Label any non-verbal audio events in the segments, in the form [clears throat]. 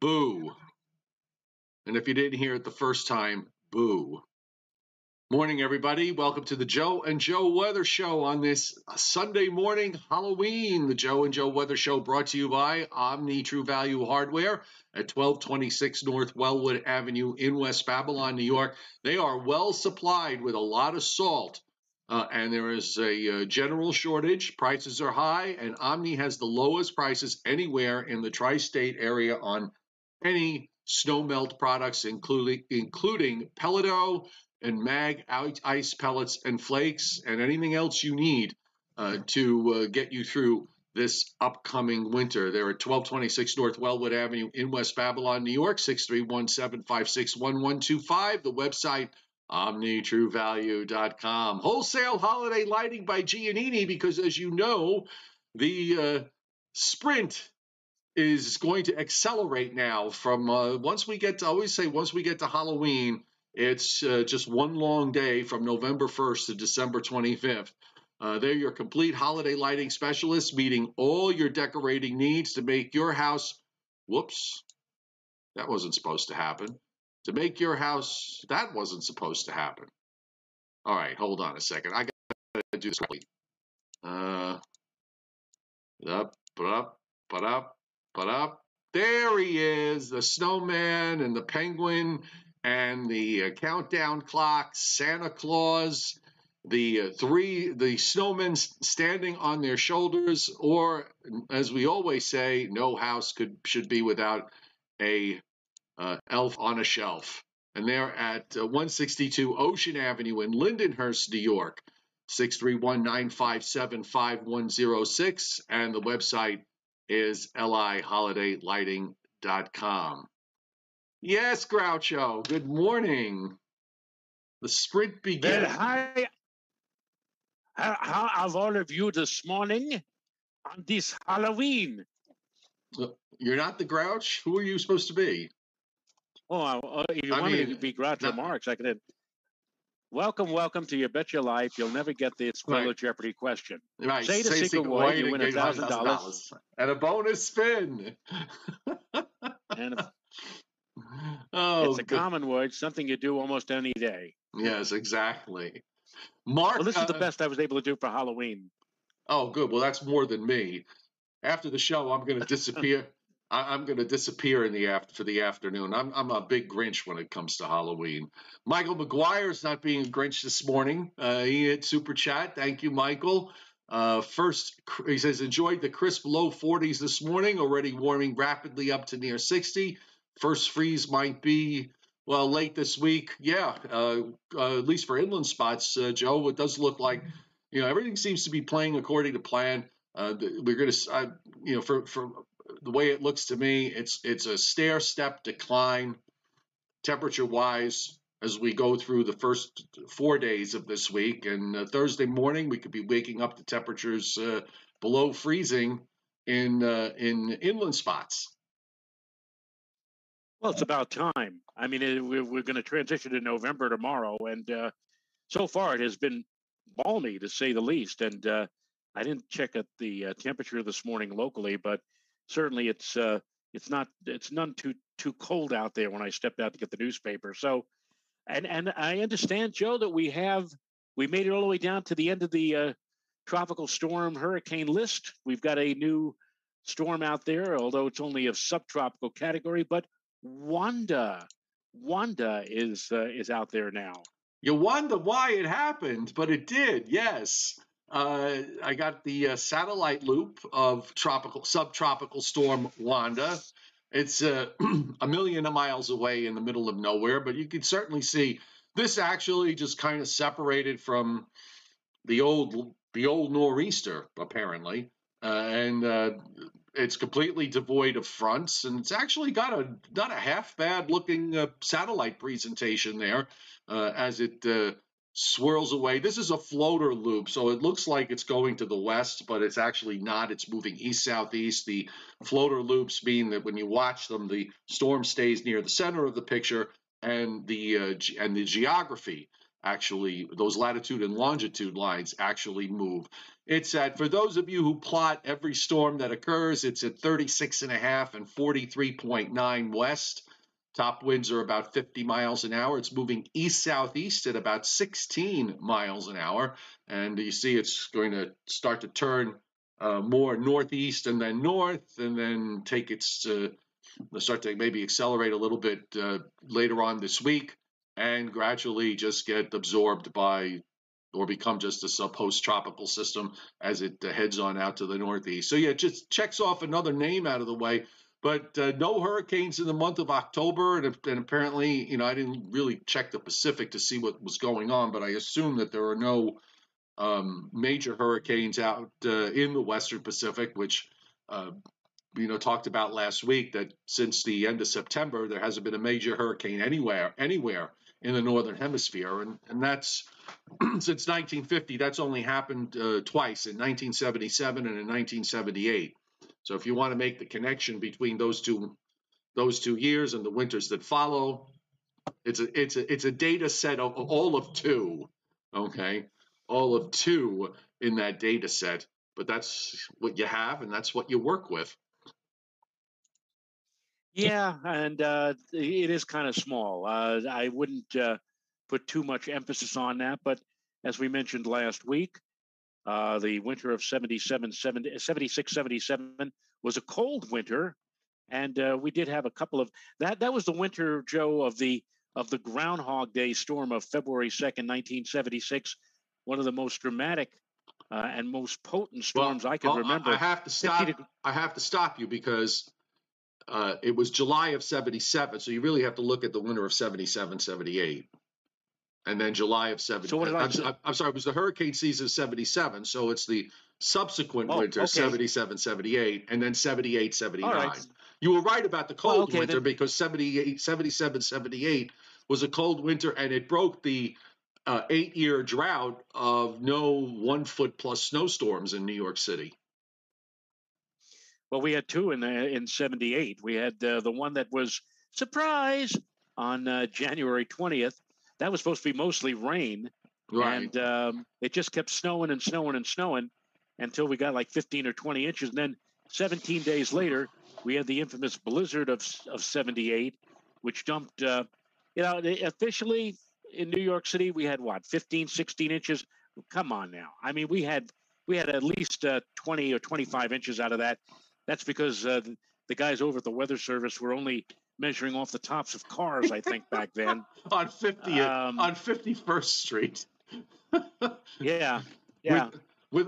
Boo. And if you didn't hear it the first time, boo. Morning, everybody. Welcome to the Joe and Joe Weather Show on this Sunday morning, Halloween. The Joe and Joe Weather Show brought to you by Omni True Value Hardware at 1226 North Wellwood Avenue in West Babylon, New York. They are well supplied with a lot of salt. Uh, and there is a uh, general shortage. Prices are high, and Omni has the lowest prices anywhere in the tri state area on any snow melt products, including, including Peladow, and mag ice pellets and flakes and anything else you need uh, to uh, get you through this upcoming winter. They're at 1226 North Wellwood Avenue in West Babylon, New York, 631-756-1125. The website, omnitruevalue.com. Wholesale holiday lighting by Giannini because, as you know, the uh, sprint is going to accelerate now from uh, once we get to, I always say, once we get to Halloween – it's uh, just one long day from November 1st to December 25th. Uh, they're your complete holiday lighting specialists, meeting all your decorating needs to make your house. Whoops, that wasn't supposed to happen. To make your house, that wasn't supposed to happen. All right, hold on a second. I got to do this quickly. Uh, up, up, up, put up. There he is, the snowman and the penguin and the uh, countdown clock, Santa Claus, the uh, three the snowmen standing on their shoulders, or as we always say, no house could should be without a uh, elf on a shelf. And they're at uh, 162 Ocean Avenue in Lindenhurst, New York. 631 957 5106. And the website is liholidaylighting.com. Yes, Groucho. Good morning. The sprint begins. Well, hi. How are all of you this morning on this Halloween? You're not the Grouch. Who are you supposed to be? Oh, uh, if you I wanted mean, to be Groucho not, Marx, I could. Welcome, welcome to You Bet Your Life. You'll never get the spoiler right. Jeopardy question. Right. Say the secret, secret word, you win a thousand dollars and a bonus spin. [laughs] and a, Oh, it's a good. common word, something you do almost any day. Yes, exactly. Mark, well, this uh, is the uh, best I was able to do for Halloween. Oh, good. Well, that's more than me. After the show, I'm going [laughs] to disappear. I, am going to disappear in the after for the afternoon. I'm I'm a big Grinch when it comes to Halloween. Michael McGuire is not being a Grinch this morning. Uh, he hit super chat. Thank you, Michael. Uh, first, he says enjoyed the crisp low 40s this morning. Already warming rapidly up to near 60. First freeze might be well late this week. Yeah, uh, uh, at least for inland spots, uh, Joe. It does look like you know everything seems to be playing according to plan. Uh, we're going to, you know, for for the way it looks to me, it's it's a stair step decline temperature wise as we go through the first four days of this week. And uh, Thursday morning, we could be waking up to temperatures uh, below freezing in in inland spots. Well, it's about time. I mean, it, we're, we're going to transition to November tomorrow, and uh, so far it has been balmy to say the least. And uh, I didn't check at the uh, temperature this morning locally, but certainly it's uh, it's not it's none too too cold out there when I stepped out to get the newspaper. So, and and I understand, Joe, that we have we made it all the way down to the end of the uh, tropical storm hurricane list. We've got a new storm out there, although it's only of subtropical category, but Wanda, Wanda is uh, is out there now. You wonder why it happened, but it did. Yes, uh, I got the uh, satellite loop of tropical subtropical storm Wanda. It's uh, [clears throat] a million miles away in the middle of nowhere, but you can certainly see this actually just kind of separated from the old the old nor'easter apparently, uh, and uh, it's completely devoid of fronts, and it's actually got a not a half bad looking uh, satellite presentation there as it swirls away. This is a floater loop, so it looks like it's going to the west, but it's actually not. It's moving east southeast. The floater loops mean that when you watch them, the storm stays near the center of the picture, and the uh, and the geography actually, those latitude and longitude lines actually move. It's at, for those of you who plot every storm that occurs, it's at 36 and a half and 43.9 west. Top winds are about 50 miles an hour. It's moving east southeast at about 16 miles an hour. And you see it's going to start to turn uh, more northeast and then north, and then take its uh, start to maybe accelerate a little bit uh, later on this week, and gradually just get absorbed by or become just a supposed tropical system as it heads on out to the northeast. So yeah, just checks off another name out of the way. But uh, no hurricanes in the month of October, and, and apparently, you know, I didn't really check the Pacific to see what was going on, but I assume that there are no um, major hurricanes out uh, in the Western Pacific, which uh, you know talked about last week. That since the end of September, there hasn't been a major hurricane anywhere anywhere in the northern hemisphere, and and that's [clears throat] since 1950. That's only happened uh, twice in 1977 and in 1978. So if you want to make the connection between those two those two years and the winters that follow, it's a it's a it's a data set of all of two. Okay, all of two in that data set, but that's what you have and that's what you work with. Yeah, and uh, it is kind of small. Uh, I wouldn't uh, put too much emphasis on that, but as we mentioned last week, uh, the winter of 77, 70, 76, 77 was a cold winter, and uh, we did have a couple of that. That was the winter, Joe, of the of the Groundhog Day storm of February 2nd, 1976 one of the most dramatic uh, and most potent storms well, I can well, remember. I have to stop. I have to stop you because uh, it was July of 77. So you really have to look at the winter of 77, 78. And then July of 70. So what did I I'm, I'm sorry, it was the hurricane season of 77. So it's the subsequent oh, winter, okay. 77, 78, and then 78, 79. Right. You were right about the cold okay, winter then. because 78, 77, 78 was a cold winter and it broke the uh, eight year drought of no one foot plus snowstorms in New York City. Well, we had two in the, in '78. We had uh, the one that was surprise on uh, January 20th. That was supposed to be mostly rain, right. and um, it just kept snowing and snowing and snowing until we got like 15 or 20 inches. And then 17 days later, we had the infamous blizzard of of '78, which dumped. Uh, you know, officially in New York City, we had what 15, 16 inches. Come on now. I mean, we had we had at least uh, 20 or 25 inches out of that. That's because uh, the guys over at the Weather Service were only measuring off the tops of cars. I think back then [laughs] on 50 um, on 51st Street. yeah, [laughs] yeah. With,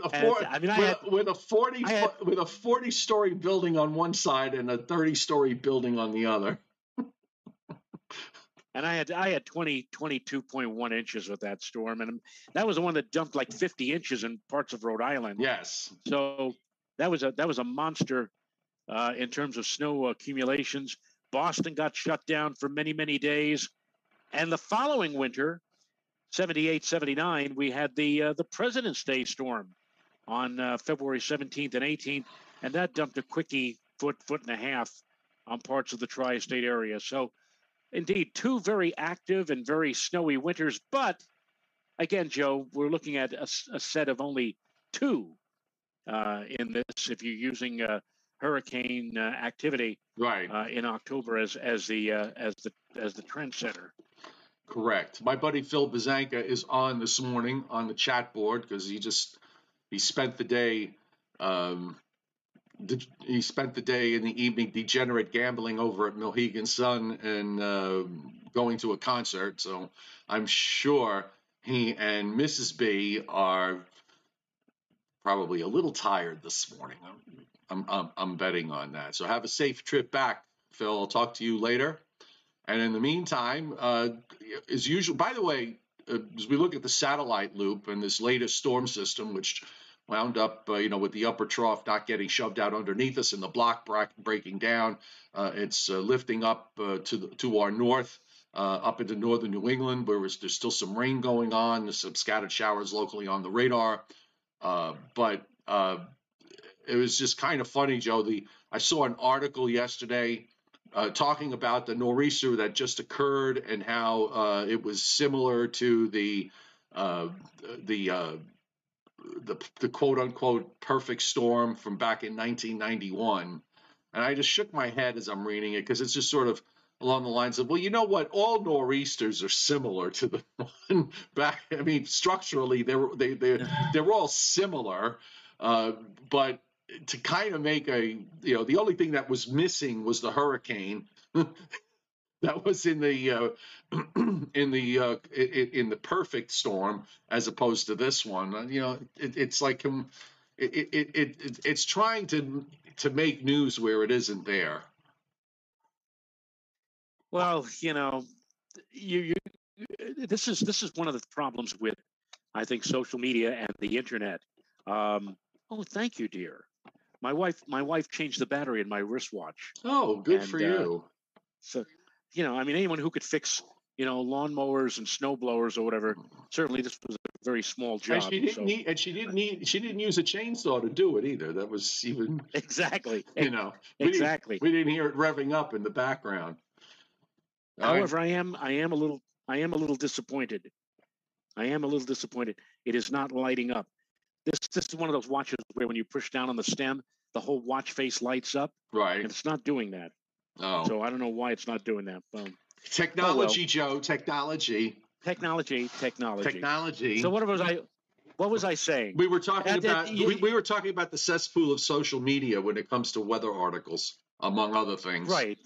with a four, I mean, with, had, with, a forty had, with a forty story building on one side and a thirty story building on the other [laughs] and I had I had 20 22.1 inches with that storm and that was the one that dumped like 50 inches in parts of Rhode Island. Yes. So that was a that was a monster uh, in terms of snow accumulations. Boston got shut down for many many days and the following winter 78 79 we had the uh, the President's Day storm on uh, February 17th and 18th and that dumped a quickie foot foot and a half on parts of the tri-state area. So indeed two very active and very snowy winters. But again, Joe, we're looking at a, a set of only two uh, in this. If you're using uh, hurricane uh, activity right uh, in October as as the uh, as the as the trend setter. Correct. My buddy Phil Bazanka is on this morning on the chat board because he just he spent the day um, he spent the day in the evening degenerate gambling over at Mohegan Sun and uh, going to a concert. So I'm sure he and Mrs. B are probably a little tired this morning. I'm, I'm, I'm betting on that. So have a safe trip back, Phil. I'll talk to you later. And in the meantime, uh, as usual, by the way, uh, as we look at the satellite loop and this latest storm system, which wound up, uh, you know, with the upper trough not getting shoved out underneath us and the block breaking down. Uh, it's uh, lifting up uh, to the, to our north, up into northern New England, where there's still some rain going on. There's some scattered showers locally on the radar, but it was just kind of funny, Joe. The I saw an article yesterday uh, talking about the nor'easter that just occurred and how uh, it was similar to the uh, the uh, the the quote unquote perfect storm from back in 1991, and I just shook my head as I'm reading it because it's just sort of along the lines of, well, you know what? All nor'easters are similar to the one [laughs] back. I mean, structurally, they're they they they're all similar, uh, but to kind of make a you know the only thing that was missing was the hurricane. [laughs] That was in the uh, [clears throat] in the uh, in, the perfect storm as opposed to this one. Uh, you know it, it's like um, it, it, it, it's trying to to make news where it isn't there. Well you know you, you this is this is one of the problems with i think social media and the internet. Um, oh thank you dear my wife, my wife changed the battery in my wristwatch. Oh, good and, for uh, you. Uh, so, you know, I mean, anyone who could fix, you know, lawnmowers and snow blowers or whatever. Certainly, this was a very small job. And she didn't so. need, and she didn't need, she didn't use a chainsaw to do it either. That was even [laughs] exactly, [laughs] you know, we exactly. Didn't, we didn't hear it revving up in the background. However, I am, I am a little, I am a little disappointed. I am a little disappointed. It is not lighting up. This this is one of those watches where when you push down on the stem, the whole watch face lights up. Right. And it's not doing that. Oh. So I don't know why it's not doing that. Um, technology, oh, well. Joe. Technology. Technology. Technology. Technology. So what was I? What was I saying? We were talking about we, we were talking about the cesspool of social media when it comes to weather articles, among other things. Right.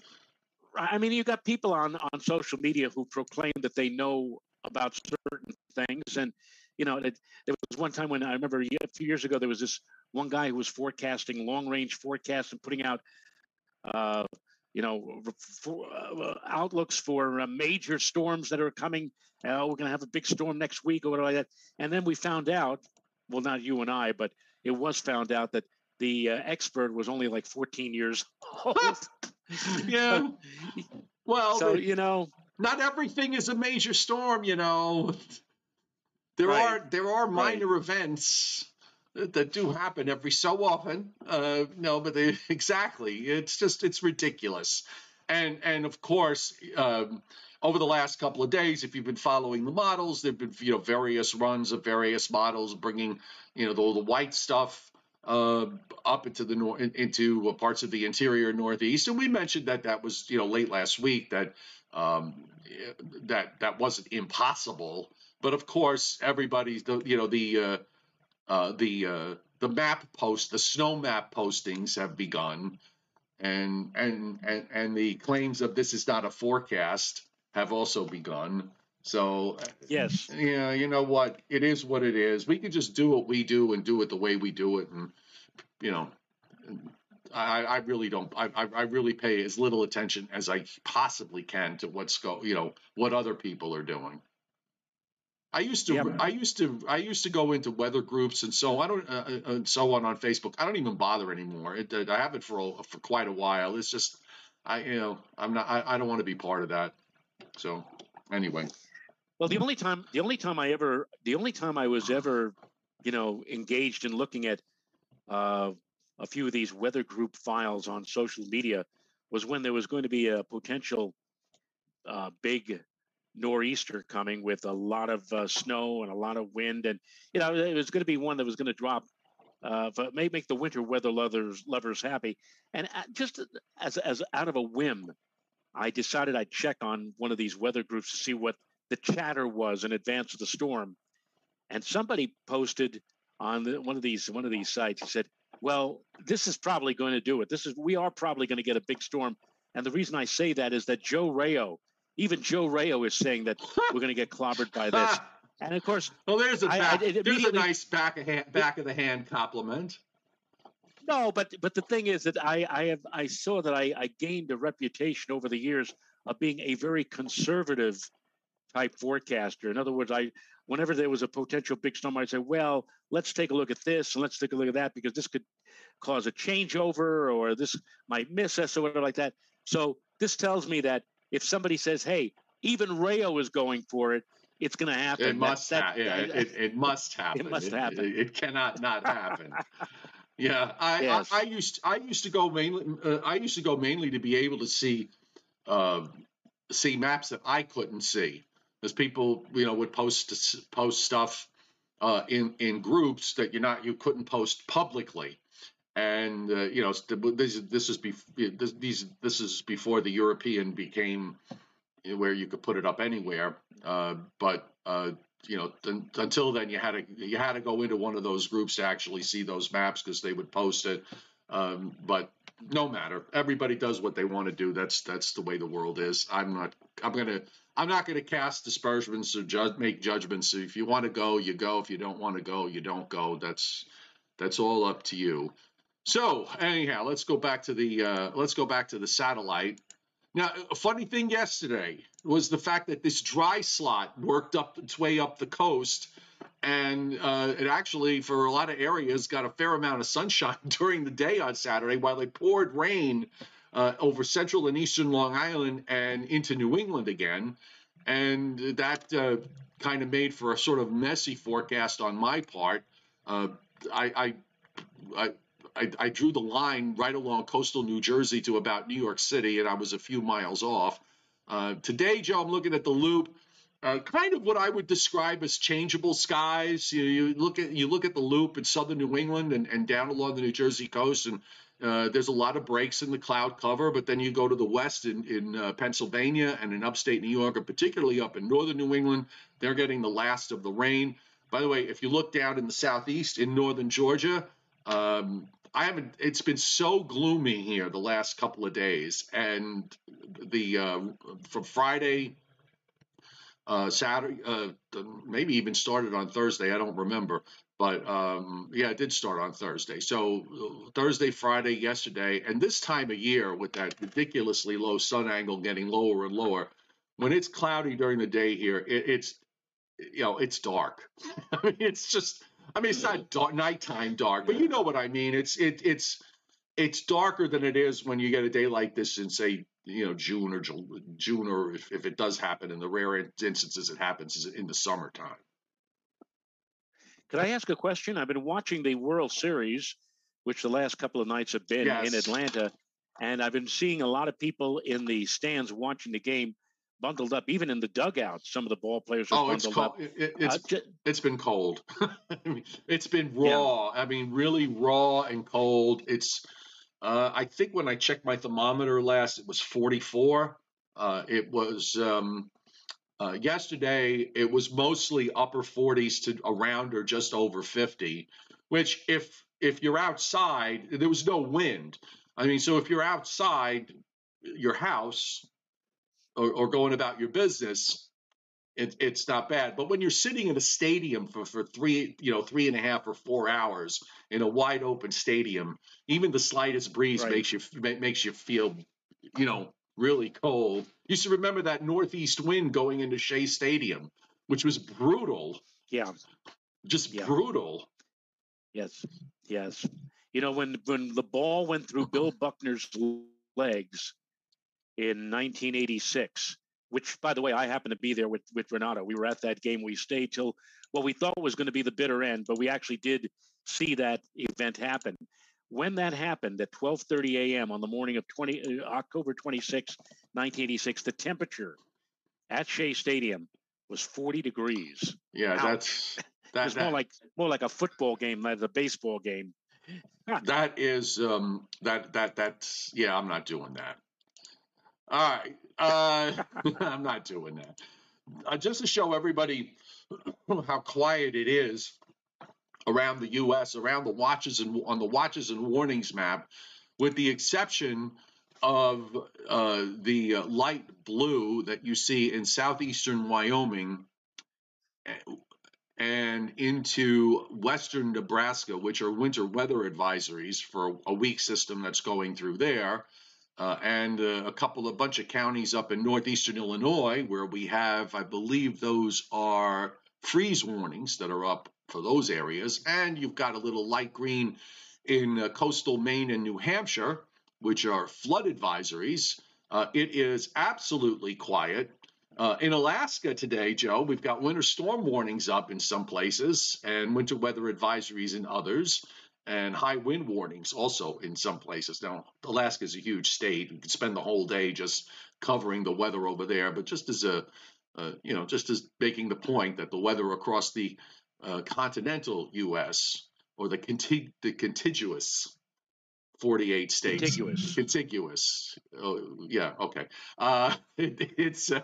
I mean, you got people on on social media who proclaim that they know about certain things, and you know, it, there was one time when I remember a few years ago there was this one guy who was forecasting long range forecasts and putting out, uh, you know, for, uh, outlooks for uh, major storms that are coming. Oh, we're going to have a big storm next week or whatever like that. And then we found out, well, not you and I, but it was found out that the uh, expert was only like 14 years [laughs] old. yeah. [laughs] well, so, you know, not everything is a major storm, you know. There right. are there are minor right. events that do happen every so often. Uh, no, but they, [laughs] exactly, it's just it's ridiculous, and and of course. Um, over the last couple of days, if you've been following the models, there've been you know various runs of various models bringing you know the, the white stuff uh, up into the nor- into parts of the interior northeast, and we mentioned that that was you know late last week that um, that that wasn't impossible, but of course everybody's the you know the uh, uh, the uh, the map post, the snow map postings have begun, and and and and the claims of this is not a forecast have also begun. So yes, yeah, you know what? It is what it is. We can just do what we do and do it the way we do it, and you know, I, I really don't. I, I really pay as little attention as I possibly can to what's go, you know, what other people are doing. I used to, yeah, I used to, I used to go into weather groups and so I don't, uh, uh, and so on on Facebook. I don't even bother anymore. It, I have it for a, for quite a while. It's just, I, you know, I'm not, I, I don't want to be part of that. So, anyway. Well, the only time, the only time I ever, the only time I was ever, you know, engaged in looking at uh, a few of these weather group files on social media was when there was going to be a potential uh, big nor'easter coming with a lot of uh, snow and a lot of wind, and you know it was going to be one that was going to drop. Uh, but may make the winter weather lovers lovers happy, and uh, just as as out of a whim, I decided I'd check on one of these weather groups to see what the chatter was in advance of the storm, and somebody posted on the, one of these one of these sites. He said, "Well, this is probably going to do it. This is we are probably going to get a big storm." And the reason I say that is that Joe Rao, even Joe Rao is saying that we're going to get clobbered by this. [laughs] And of course, well, there's a back, I, I, there's a nice back of hand, back of the hand compliment. No, but but the thing is that I I have I saw that I, I gained a reputation over the years of being a very conservative type forecaster. In other words, I whenever there was a potential big storm, I'd say, well, let's take a look at this and let's take a look at that because this could cause a changeover or this might miss us or whatever like that. So this tells me that if somebody says, "Hey, even Rao is going for it," it's going to happen. It must. That, yeah, it, it, must [laughs] happen. It must happen. It, it cannot not [laughs] happen. Yeah, I, yes. I, I, used I used to go mainly uh, I used to go mainly to be able to see uh, see maps that I couldn't see, as people you know would post post stuff uh, in in groups that you're not you couldn't post publicly, and uh, you know this this is this, this is before the European became where you could put it up anywhere, uh, but uh, you know, until then, you had to you had to go into one of those groups to actually see those maps because they would post it. Um, but no matter, everybody does what they want to do. That's that's the way the world is. I'm not. I'm gonna. I'm not to cast dispersions or ju- make judgments. If you want to go, you go. If you don't want to go, you don't go. That's that's all up to you. So anyhow, let's go back to the uh, let's go back to the satellite. Now, a funny thing yesterday was the fact that this dry slot worked up its way up the coast, and uh, it actually, for a lot of areas, got a fair amount of sunshine [laughs] during the day on Saturday, while it poured rain uh, over central and eastern Long Island and into New England again, and that uh, kind of made for a sort of messy forecast on my part. Uh, I, I, I I, I, drew the line right along coastal New Jersey to about New York City, and I was a few miles off. Uh, today, Joe, I'm looking at the loop. Uh, kind of what I would describe as changeable skies. You, you, look at you look at the loop in southern New England and, and down along the New Jersey coast, and uh, there's a lot of breaks in the cloud cover. But then you go to the west in, in uh, Pennsylvania and in upstate New York, and particularly up in northern New England, they're getting the last of the rain. By the way, if you look down in the southeast in northern Georgia, um, I haven't. It's been so gloomy here the last couple of days, and the uh, from Friday, uh, Saturday, uh, maybe even started on Thursday. I don't remember, but um, yeah, it did start on Thursday. So Thursday, Friday, yesterday, and this time of year with that ridiculously low sun angle getting lower and lower, when it's cloudy during the day here, it, it's you know it's dark. [laughs] I mean, it's just I mean, it's not mm-hmm. dark, nighttime dark, but you know what I mean. It's it it's it's darker than it is when you get a day like this in say you know June or June or if, if it does happen in the rare instances it happens is in the summertime. Could I ask a question? I've been watching the World Series, which the last couple of nights have been yes. in Atlanta, and I've been seeing a lot of people in the stands watching the game bundled up. Even in the dugout, some of the ball players are oh, bundled it's cold. up. It, it's, uh, just, it's been cold. [laughs] it's been raw. Yeah. I mean, really raw and cold. It's. Uh, I think when I checked my thermometer last, it was 44. Uh, it was um, uh, yesterday. It was mostly upper 40s to around or just over 50. Which, if if you're outside, there was no wind. I mean, so if you're outside your house, or, or going about your business, it, it's not bad. But when you're sitting in a stadium for, for three, you know, three and a half or four hours in a wide open stadium, even the slightest breeze right. makes you makes you feel, you know, really cold. You should remember that northeast wind going into Shea Stadium, which was brutal. Yeah, just yeah. brutal. Yes, yes. You know when when the ball went through Bill Buckner's legs in 1986, which, by the way, I happened to be there with, with Renato. We were at that game. We stayed till what we thought was going to be the bitter end, but we actually did see that event happen. When that happened at 12:30 a.m. on the morning of 20 uh, October 26, 1986, the temperature at Shea Stadium was 40 degrees. Yeah, Ouch. that's [laughs] that, it's more like more like a football game than a baseball game. [laughs] that is um that that that's yeah, I'm not doing that. All right. Uh, [laughs] [laughs] I'm not doing that. Uh, just to show everybody [clears throat] how quiet it is around the U.S., around the watches and on the watches and warnings map, with the exception of uh, the uh, light blue that you see in southeastern Wyoming and into western Nebraska, which are winter weather advisories for a weak system that's going through there uh, and uh, a couple of bunch of counties up in northeastern Illinois where we have, I believe, those are freeze warnings that are up for those areas. And you've got a little light green in uh, coastal Maine and New Hampshire, which are flood advisories. Uh, it is absolutely quiet. Uh, in Alaska today, Joe, we've got winter storm warnings up in some places and winter weather advisories in others. And high wind warnings also in some places. Now, Alaska is a huge state. You could spend the whole day just covering the weather over there, but just as a, uh, you know, just as making the point that the weather across the uh, continental U.S. or the, contig- the contiguous 48 states. Contiguous. Contiguous. Oh, yeah, okay. Uh, it, [laughs] it's uh,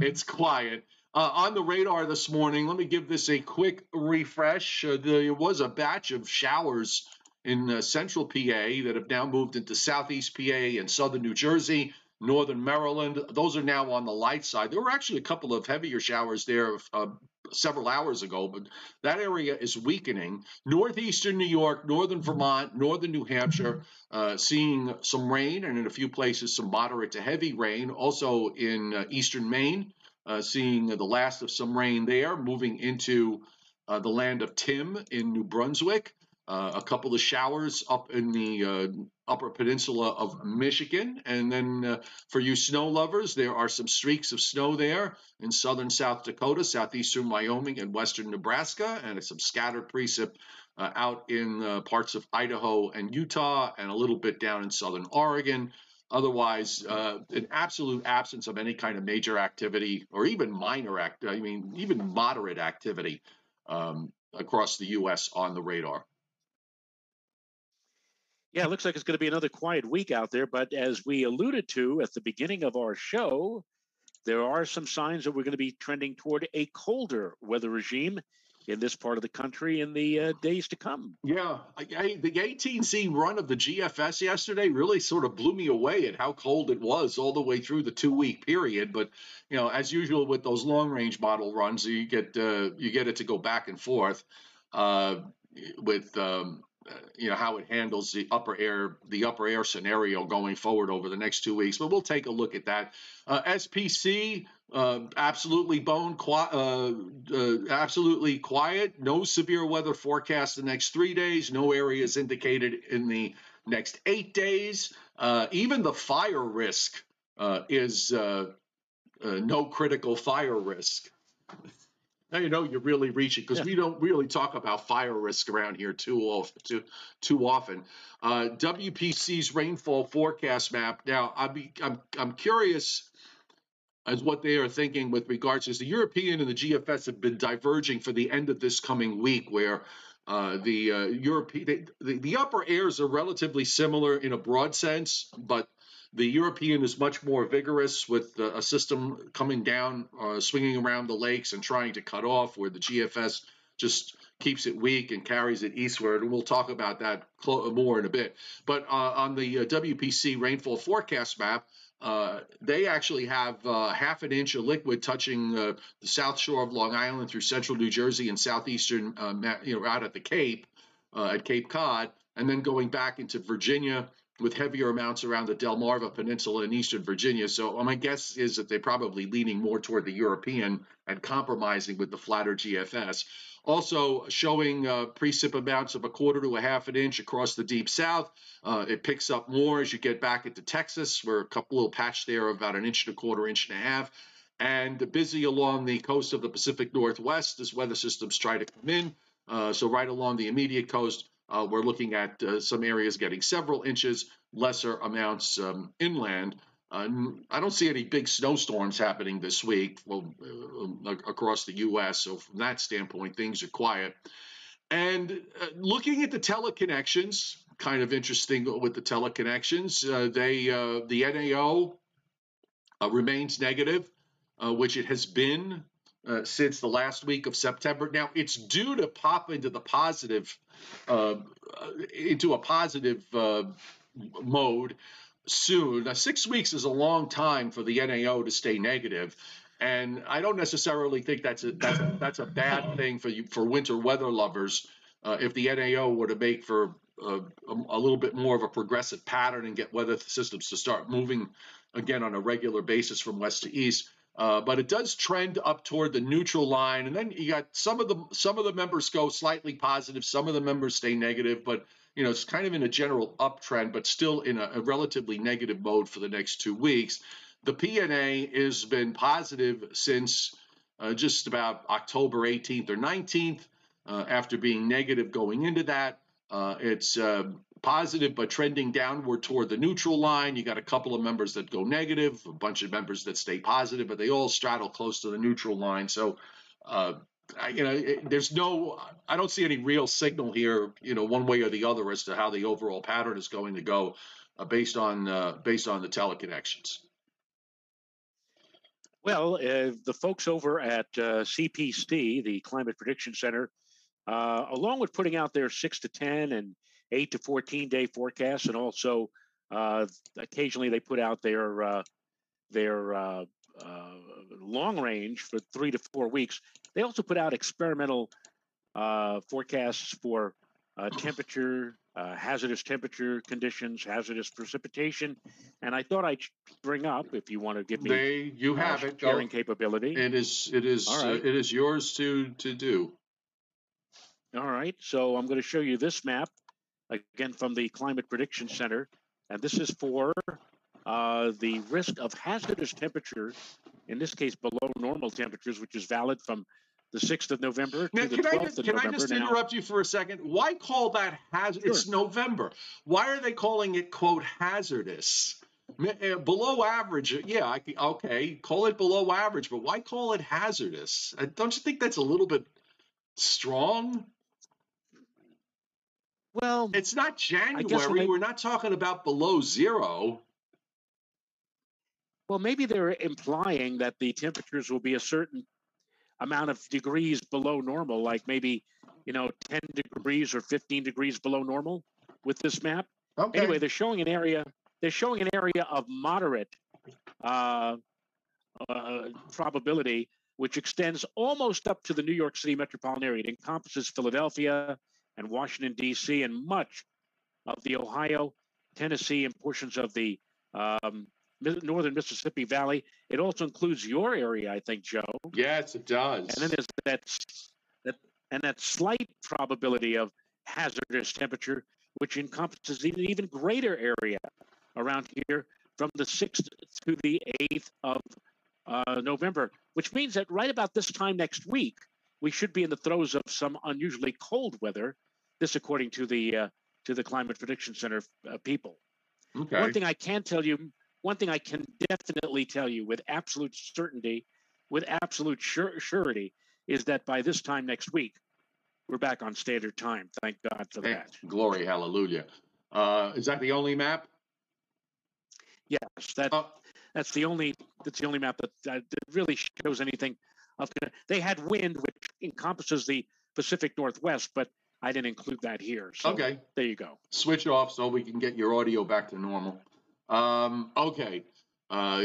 it's quiet. Uh, on the radar this morning, let me give this a quick refresh. Uh, there was a batch of showers in uh, central PA that have now moved into southeast PA and southern New Jersey, northern Maryland. Those are now on the light side. There were actually a couple of heavier showers there uh, several hours ago, but that area is weakening. Northeastern New York, northern Vermont, northern New Hampshire, uh, seeing some rain and in a few places some moderate to heavy rain. Also in uh, eastern Maine, uh, seeing the last of some rain there, moving into uh, the land of Tim in New Brunswick. Uh, a couple of showers up in the uh, upper peninsula of Michigan. And then uh, for you snow lovers, there are some streaks of snow there in southern South Dakota, southeastern Wyoming, and western Nebraska, and some scattered precip uh, out in uh, parts of Idaho and Utah, and a little bit down in southern Oregon. Otherwise, uh, an absolute absence of any kind of major activity or even minor act, I mean, even moderate activity um, across the U.S. on the radar. Yeah, it looks like it's going to be another quiet week out there. But as we alluded to at the beginning of our show, there are some signs that we're going to be trending toward a colder weather regime in this part of the country in the uh, days to come. Yeah, I, the 18Z run of the GFS yesterday really sort of blew me away at how cold it was all the way through the two week period. But you know, as usual with those long range model runs, you get uh, you get it to go back and forth uh, with um, you know how it handles the upper air the upper air scenario going forward over the next two weeks but we'll take a look at that. Uh, spc uh, absolutely bone uh, uh, absolutely quiet no severe weather forecast the next three days no areas indicated in the next eight days. Uh, even the fire risk is no critical fire risk now you know you're really reaching because yeah. we don't really talk about fire risk around here too often. Too, too often. Uh, WPC's rainfall forecast map. Now I'm I'm I'm curious as what they are thinking with regards to the European and the GFS have been diverging for the end of this coming week, where uh, the uh, European the, the upper airs are relatively similar in a broad sense, but the European is much more vigorous with uh, a system coming down, uh, swinging around the lakes and trying to cut off, where the GFS just keeps it weak and carries it eastward. And we'll talk about that more in a bit. But uh, on the uh, WPC rainfall forecast map, uh, they actually have uh, half an inch of liquid touching uh, the south shore of Long Island through central New Jersey and southeastern, uh, you know, out at the Cape, at Cape Cod, and then going back into Virginia with heavier amounts around the Delmarva Peninsula in eastern Virginia. So my guess is that they're probably leaning more toward the European and compromising with the flatter GFS. Also showing uh, precip amounts of a quarter to a half an inch across the deep south. Uh, it picks up more as you get back into Texas, where a couple little patch there of about an inch and a quarter, inch and a half. And busy along the coast of the Pacific Northwest as weather systems try to come in. Uh, so right along the immediate coast, uh, we're looking at uh, some areas getting several inches, lesser amounts um, inland. Uh, I don't see any big snowstorms happening this week well, uh, across the U.S. So from that standpoint, things are quiet. And uh, looking at the teleconnections, kind of interesting with the teleconnections. Uh, they the NAO remains negative, which it has been uh, since the last week of September. Now it's due to pop into the positive, uh, into a positive uh, mode soon. Now, six weeks is a long time for the NAO to stay negative, and I don't necessarily think that's a that's a, that's a bad thing for you for winter weather lovers. Uh, if the NAO were to make for uh, a, a, little bit more of a progressive pattern and get weather systems to start moving again on a regular basis from west to east. Uh, but it does trend up toward the neutral line, and then you got some of the some of the members go slightly positive, some of the members stay negative, but you know it's kind of in a general uptrend, but still in a, a relatively negative mode for the next two weeks. The PNA has been positive since uh, just about October 18th or 19th, uh, after being negative going into that. Uh, it's uh, positive but trending downward toward the neutral line. You got a couple of members that go negative, a bunch of members that stay positive, but they all straddle close to the neutral line. So, uh, I, you know, it, there's no, I don't see any real signal here, you know, one way or the other as to how the overall pattern is going to go, uh, based on uh, based on the teleconnections. Well, uh, the folks over at uh, CPC, the Climate Prediction Center, uh, along with putting out their six to 10 and eight to 14 day forecasts, and also uh, occasionally they put out their uh, their uh, long range for three to four weeks. They also put out experimental forecasts for temperature, uh, hazardous temperature conditions, hazardous precipitation, and I thought I'd bring up if you want to give me they you have it sharing capability. It is it is uh, it is yours to to do. All right, so I'm going to show you this map again from the Climate Prediction Center, and this is for uh, the risk of hazardous temperature, in this case below normal temperatures, which is valid from the 6th of November now, to the 12th just, of can November. Can I just now. interrupt you for a second? Why call that hazard? Sure. It's November. Why are they calling it, quote, hazardous? Uh, below average, yeah, I, okay, call it below average, but why call it hazardous? Uh, don't you think that's a little bit strong? Well, it's not January. We're not talking about below zero. Well, maybe they're implying that the temperatures will be a certain amount of degrees below normal, like maybe, you know, 10 degrees or 15 degrees below normal with this map. Okay. Anyway, they're showing an area, they're showing an area of moderate uh, uh, probability, which extends almost up to the New York City metropolitan area. It encompasses Philadelphia and Washington, D.C., and much of the Ohio, Tennessee, and portions of the um, northern Mississippi Valley. It also includes your area, I think, Joe. Yes, it does. And then there's that that and that slight probability of hazardous temperature, which encompasses an even greater area around here from the 6th to the 8th of uh, November, which means that right about this time next week, we should be in the throes of some unusually cold weather. This, according to the uh, to the Climate Prediction Center uh, people. Okay. One thing I can tell you one thing I can definitely tell you with absolute certainty, with absolute sure, surety, is that by this time next week, we're back on standard time. Thank God for that. Glory, hallelujah. Uh, is that the only map? Yes, that uh, that's the only that's the only map that, that really shows anything. Of, they had wind, which encompasses the Pacific Northwest, but I didn't include that here. So okay, there you go. Switch off so we can get your audio back to normal. Um, okay, uh,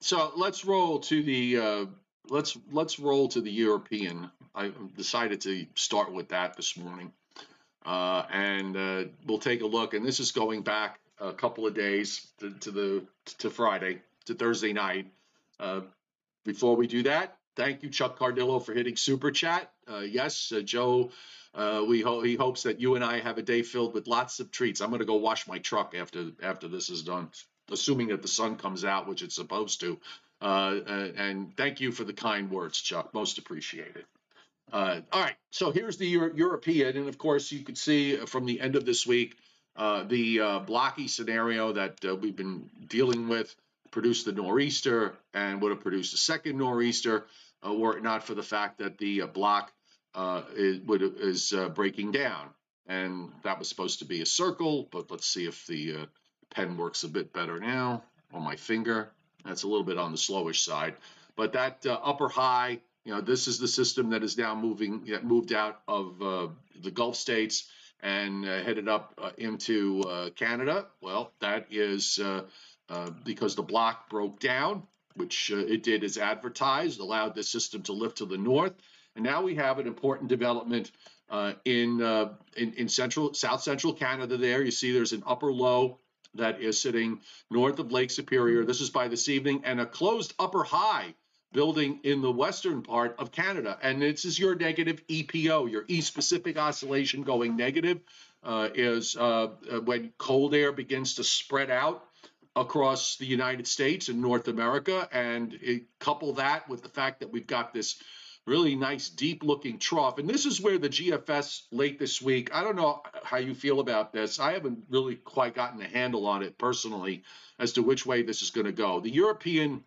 so let's roll to the uh, let's let's roll to the European. I decided to start with that this morning, uh, and uh, we'll take a look. And this is going back a couple of days to, to the to Friday to Thursday night. Uh, before we do that, thank you, Chuck Cardillo, for hitting super chat. Uh, yes, Joe. Uh, we ho- he hopes that you and I have a day filled with lots of treats. I'm going to go wash my truck after after this is done, assuming that the sun comes out, which it's supposed to. Uh, and thank you for the kind words, Chuck. Most appreciated. Uh, all right, so here's the Euro- European, and of course you could see from the end of this week uh, the uh, blocky scenario that uh, we've been dealing with produced the nor'easter and would have produced a second nor'easter were it not for the fact that the block uh, is, is uh, breaking down. And that was supposed to be a circle, but let's see if the uh, pen works a bit better now on my finger. That's a little bit on the slowish side. But that uh, upper high, you know, this is the system that is now moving, that moved out of uh, the Gulf states and uh, headed up into Canada. Well, that is because the block broke down, which it did as advertised, allowed the system to lift to the north and now we have an important development uh, in, uh, in, in central South Central Canada. There, you see, there's an upper low that is sitting north of Lake Superior. This is by this evening, and a closed upper high building in the western part of Canada. And this is your negative EPO, your East Pacific Oscillation going negative, uh, is uh, uh, when cold air begins to spread out across the United States and North America. And it, couple that with the fact that we've got this really nice, deep looking trough. And this is where the GFS late this week, I don't know how you feel about this. I haven't really quite gotten a handle on it personally as to which way this is going to go. The European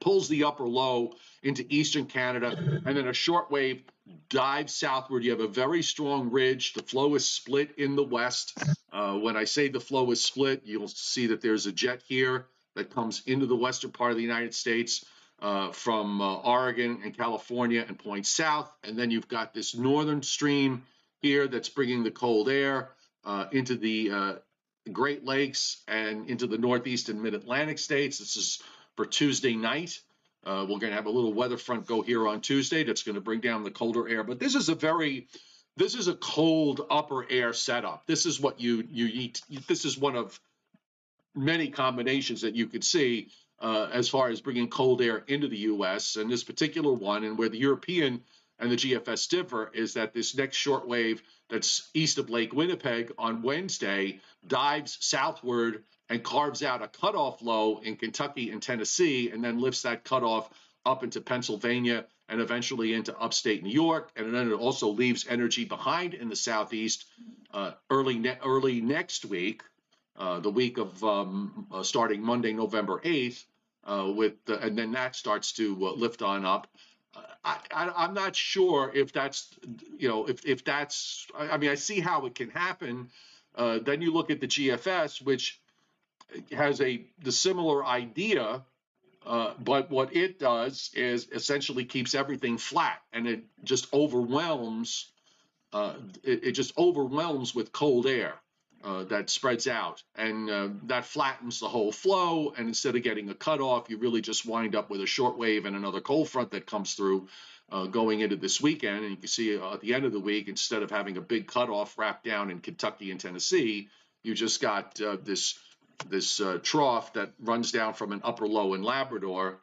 pulls the upper low into eastern Canada, and then a short wave dives southward. You have a very strong ridge. The flow is split in the west. Uh, when I say the flow is split, you'll see that there's a jet here that comes into the western part of the United States uh, from uh, Oregon and California and points south. And then you've got this northern stream here that's bringing the cold air uh, into the uh, Great Lakes and into the northeast and mid Atlantic states. This is for Tuesday night. Uh, we're going to have a little weather front go here on Tuesday that's going to bring down the colder air. But this is a very this is a cold upper air setup. This is what you you eat. This is one of many combinations that you could see uh, as far as bringing cold air into the U.S. And this particular one, and where the European and the GFS differ, is that this next short wave that's east of Lake Winnipeg on Wednesday dives southward and carves out a cutoff low in Kentucky and Tennessee, and then lifts that cutoff up into Pennsylvania and eventually into upstate New York. And then it also leaves energy behind in the southeast uh, early ne- early next week. Uh, the week of um, uh, starting Monday, November 8th, uh, with and then that starts to uh, lift on up. I, am not sure if that's you know if if that's I mean I see how it can happen. then you look at the GFS, which has a the similar idea, but what it does is essentially keeps everything flat, and it just overwhelms. It, it just overwhelms with cold air uh, that spreads out and uh, that flattens the whole flow. And instead of getting a cutoff, you really just wind up with a short wave and another cold front that comes through uh, going into this weekend. And you can see uh, at the end of the week, instead of having a big cutoff wrapped down in Kentucky and Tennessee, you just got uh, this this uh, trough that runs down from an upper low in Labrador.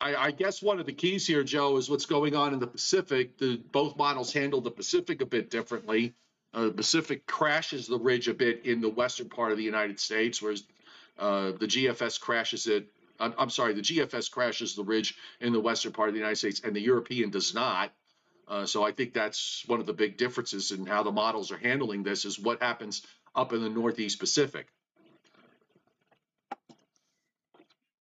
I, I, guess one of the keys here, Joe, is what's going on in the Pacific. The, both models handle the Pacific a bit differently. Uh, the Pacific crashes the ridge a bit in the western part of the United States, whereas uh, the GFS crashes it. I'm, I'm, sorry, the GFS crashes the ridge in the western part of the United States, and the European does not. Uh, so I think that's one of the big differences in how the models are handling this is what happens up in the Northeast Pacific.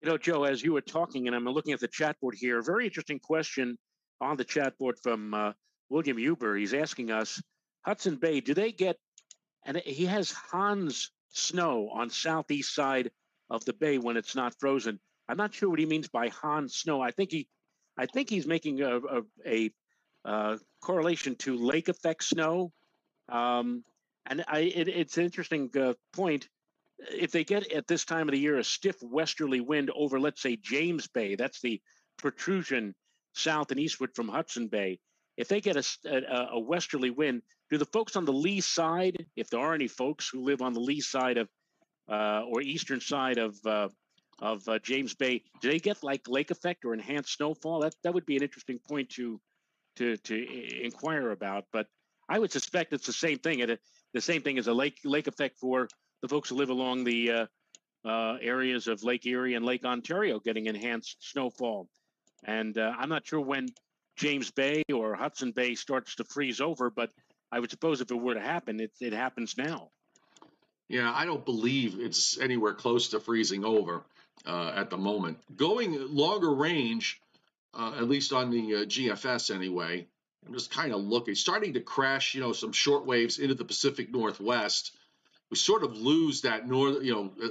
You know, Joe, as you were talking, and I'm looking at the chat board here, very interesting question on the chat board from uh, William Huber. He's asking us Hudson Bay, do they get, and he has Hans snow on southeast side of the bay when it's not frozen. I'm not sure what he means by Hans snow. I think he, I think he's making a, a, a uh, correlation to lake effect snow. Um, and I, it, it's an interesting uh, point. If they get at this time of the year a stiff westerly wind over, let's say James Bay, that's the protrusion south and eastward from Hudson Bay. If they get a, a, a westerly wind, do the folks on the lee side, if there are any folks who live on the lee side of uh, or eastern side of uh, of uh, James Bay, do they get like lake effect or enhanced snowfall? That that would be an interesting point to to to inquire about. But I would suspect it's the same thing. It, the same thing as a lake lake effect for the folks who live along the uh, uh, areas of Lake Erie and Lake Ontario getting enhanced snowfall. And uh, I'm not sure when James Bay or Hudson Bay starts to freeze over, but I would suppose if it were to happen, it, it happens now. Yeah, I don't believe it's anywhere close to freezing over uh, at the moment. Going longer range, uh, at least on the uh, GFS anyway, I'm just kind of looking, starting to crash, you know, some short waves into the Pacific Northwest. We sort of lose that north, you know, uh,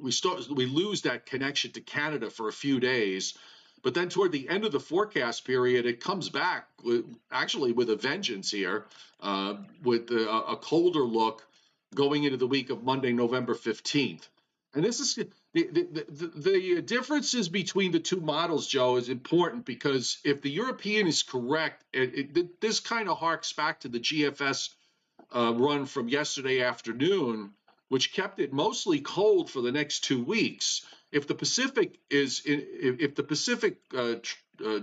we start we lose that connection to Canada for a few days. But then toward the end of the forecast period, it comes back with, actually with a vengeance here, uh, with a, a, colder look going into the week of Monday, November 15th. And this is the, the, the, the differences between the two models, Joe, is important because if the European is correct, it, it, this kind of harks back to the GFS uh, run from yesterday afternoon, which kept it mostly cold for the next two weeks if the Pacific is if the Pacific uh, uh,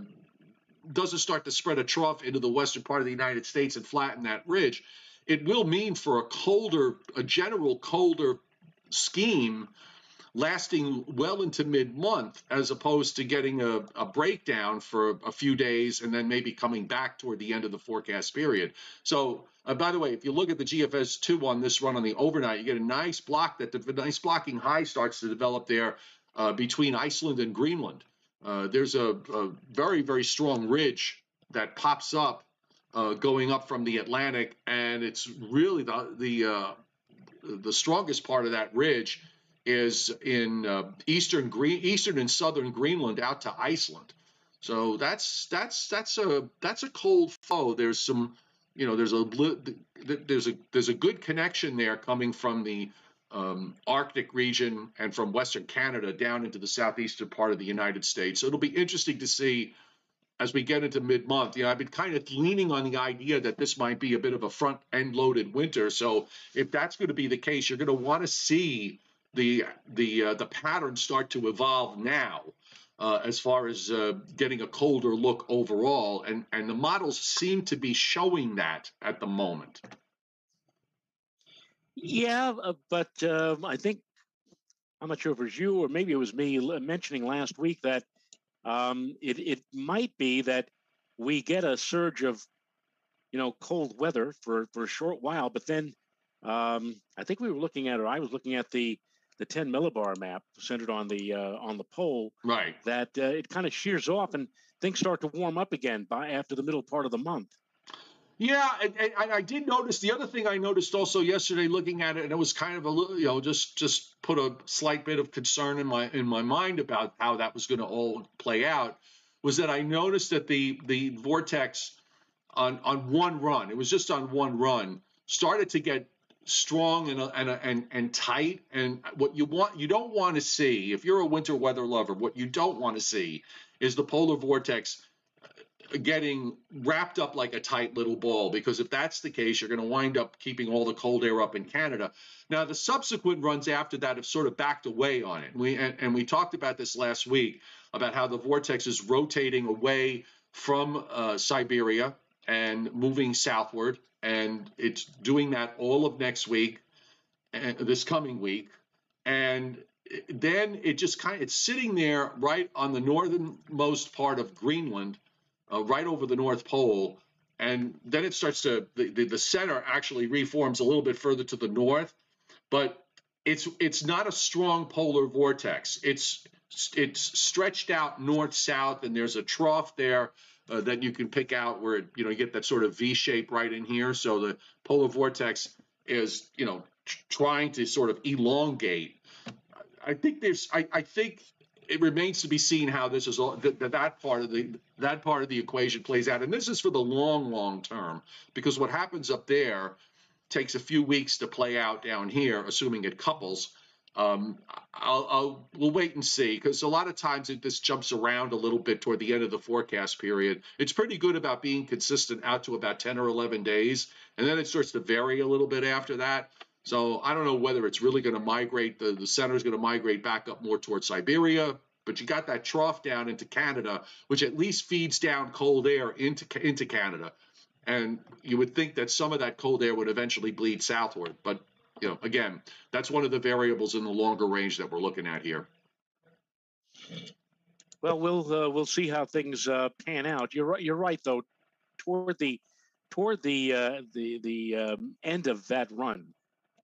doesn't start to spread a trough into the western part of the United States and flatten that ridge, it will mean for a colder, a general colder scheme lasting well into mid-month as opposed to getting a, a, breakdown for a few days and then maybe coming back toward the end of the forecast period. So, uh, by the way, if you look at the GFS two on this run on the overnight, you get a nice block that the nice blocking high starts to develop there uh, between Iceland and Greenland. Uh, there's a, a, very very strong ridge that pops up uh, going up from the Atlantic, and it's really the the uh, the strongest part of that ridge is in uh, eastern Green, eastern and southern Greenland out to Iceland. So that's that's that's a that's a cold foe. There's some, you know, there's a there's a there's a good connection there coming from the um, Arctic region and from Western Canada down into the southeastern part of the United States. So it'll be interesting to see as we get into mid-month. You know, I've been kind of leaning on the idea that this might be a bit of a front-end loaded winter. So if that's going to be the case, you're going to want to see the the uh, the patterns start to evolve now. Uh, as far as uh, getting a colder look overall, and, and the models seem to be showing that at the moment. Yeah, uh, but um, I think I'm not sure if it was you or maybe it was me mentioning last week that um, it it might be that we get a surge of you know cold weather for for a short while, but then um, I think we were looking at, or I was looking at the the 10 millibar map centered on the uh, on the pole right. that uh, it kind of shears off and things start to warm up again by after the middle part of the month yeah I, I did notice the other thing i noticed also yesterday looking at it and it was kind of a little you know just just put a slight bit of concern in my in my mind about how that was going to all play out was that i noticed that the the vortex on on one run it was just on one run started to get strong and and and and tight. And what you want, you don't want to see, if you're a winter weather lover, what you don't want to see is the polar vortex getting wrapped up like a tight little ball because if that's the case you're going to wind up keeping all the cold air up in Canada. Now the subsequent runs after that have sort of backed away on it. We and, and we talked about this last week about how the vortex is rotating away from uh, Siberia and moving southward and it's doing that all of next week, and this coming week, and then it just kind of it's sitting there right on the northernmost part of Greenland, uh, right over the North Pole, and then it starts to the, the, the center actually reforms a little bit further to the north, but it's it's not a strong polar vortex. It's it's stretched out north south, and there's a trough there uh, that you can pick out where you know you get that sort of V shape right in here. So the polar vortex is you know trying to sort of elongate. I think there's I, I think it remains to be seen how this is all that, that part of the that part of the equation plays out and this is for the long long term because what happens up there takes a few weeks to play out down here assuming it couples um, I'll, I'll, we'll wait and see because a lot of times it just jumps around a little bit toward the end of the forecast period. It's pretty good about being consistent out to about 10 or 11 days, and then it starts to vary a little bit after that. So I don't know whether it's really going to migrate. The, the center is going to migrate back up more towards Siberia, but you got that trough down into Canada, which at least feeds down cold air into into Canada. And you would think that some of that cold air would eventually bleed southward, but you know, again, that's one of the variables in the longer range that we're looking at here. Well, we'll uh, we'll see how things uh, pan out. You're right. You're right, though. Toward the toward the uh, the the um, end of that run,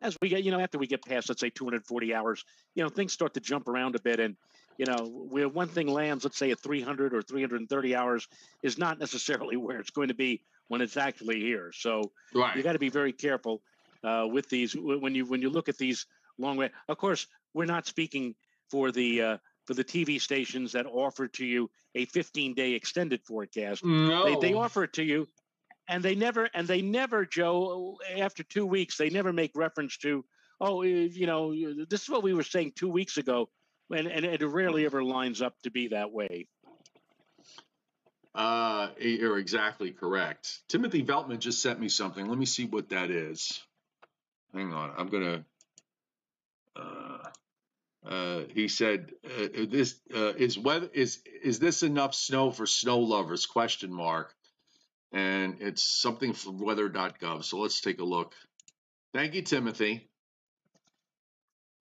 as we get, you know, after we get past, let's say 240 hours, you know, things start to jump around a bit, and you know, where one thing lands, let's say at 300 or 330 hours, is not necessarily [laughs] where it's going to be when it's actually here. So right. you got to be very careful uh, with these when you when you look at these long way. Of course, we're not speaking for the uh, for the TV stations that offer to you a 15 day extended forecast. No. They, they offer it to you, and they never and they never Joe after two weeks they never make reference to oh you know this is what we were saying two weeks ago, and and it rarely ever lines up to be that way. Uh, you're exactly correct. Timothy Veltman just sent me something. Let me see what that is hang on, I'm gonna. Uh, uh, he said, uh, "This uh, is weather is is this enough snow for snow lovers?" Question mark. And it's something from weather.gov. So let's take a look. Thank you, Timothy.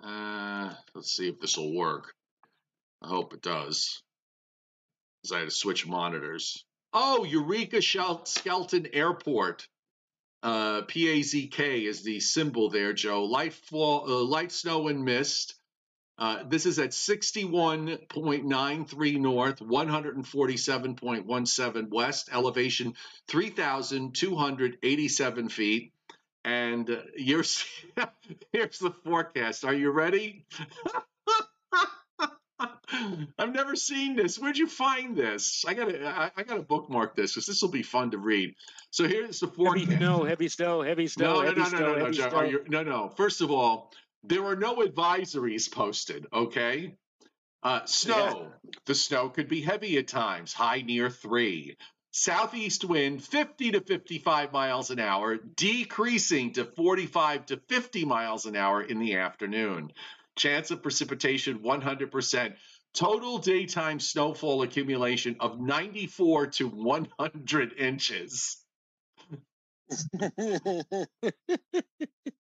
Uh, let's see if this will work. I hope it does. Because I had to switch monitors. Oh, Eureka Skelton Airport. Uh, PAZK is the symbol there, Joe. Light fall, uh, light snow and mist. Uh, this is at 61.93 north, 147.17 west, elevation 3,287 feet. And uh, here's, [laughs] here's the forecast. Are you ready? [laughs] I've never seen this. Where'd you find this? I gotta, I, I gotta bookmark this because this will be fun to read. So here's the forecast. Heavy snow, heavy snow, heavy snow. No, heavy no, no, snow, no, no, no, snow. no, no. First of all, there are no advisories posted. Okay. Uh, snow. The snow could be heavy at times, high near three. Southeast wind 50 to 55 miles an hour, decreasing to 45 to 50 miles an hour in the afternoon. Chance of precipitation 100%. Total daytime snowfall accumulation of 94 to 100 inches. [laughs]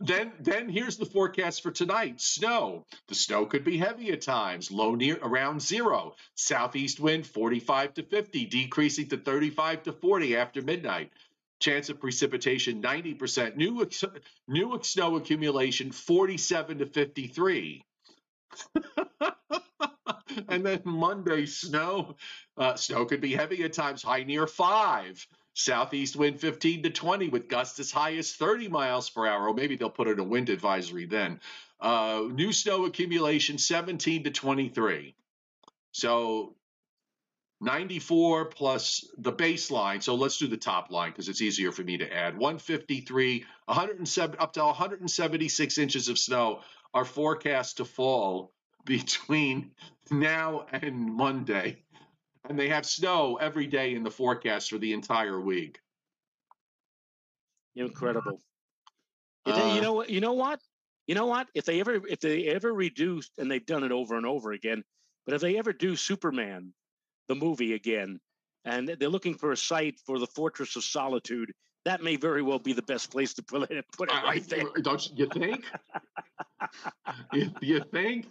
then then here's the forecast for tonight. Snow. The snow could be heavy at times. Low near around zero. Southeast wind 45 to 50 decreasing to 35 to 40 after midnight. Chance of precipitation 90% new new snow accumulation 47 to 53 [laughs] and then monday snow. Uh, snow could be heavy at times. High near five Southeast wind 15 to 20 with gusts as high as 30 miles per hour. Or maybe they'll put in a wind advisory then. Uh, new snow accumulation 17 to 23. So 94 plus the baseline. So let's do the top line because it's easier for me to add. 153, 107 up to 176 inches of snow are forecast to fall [laughs] between now and Monday and they have snow every day in the forecast for the entire week. Incredible. You Uh, you know what? You know what? You know what? If they ever, if they ever reduce, and they've done it over and over again, but if they ever do Superman, the movie again, and they're looking for a site for the Fortress of Solitude, that may very well be the best place to put it. Put it I- right there. I- [laughs] don't you think? you, you think?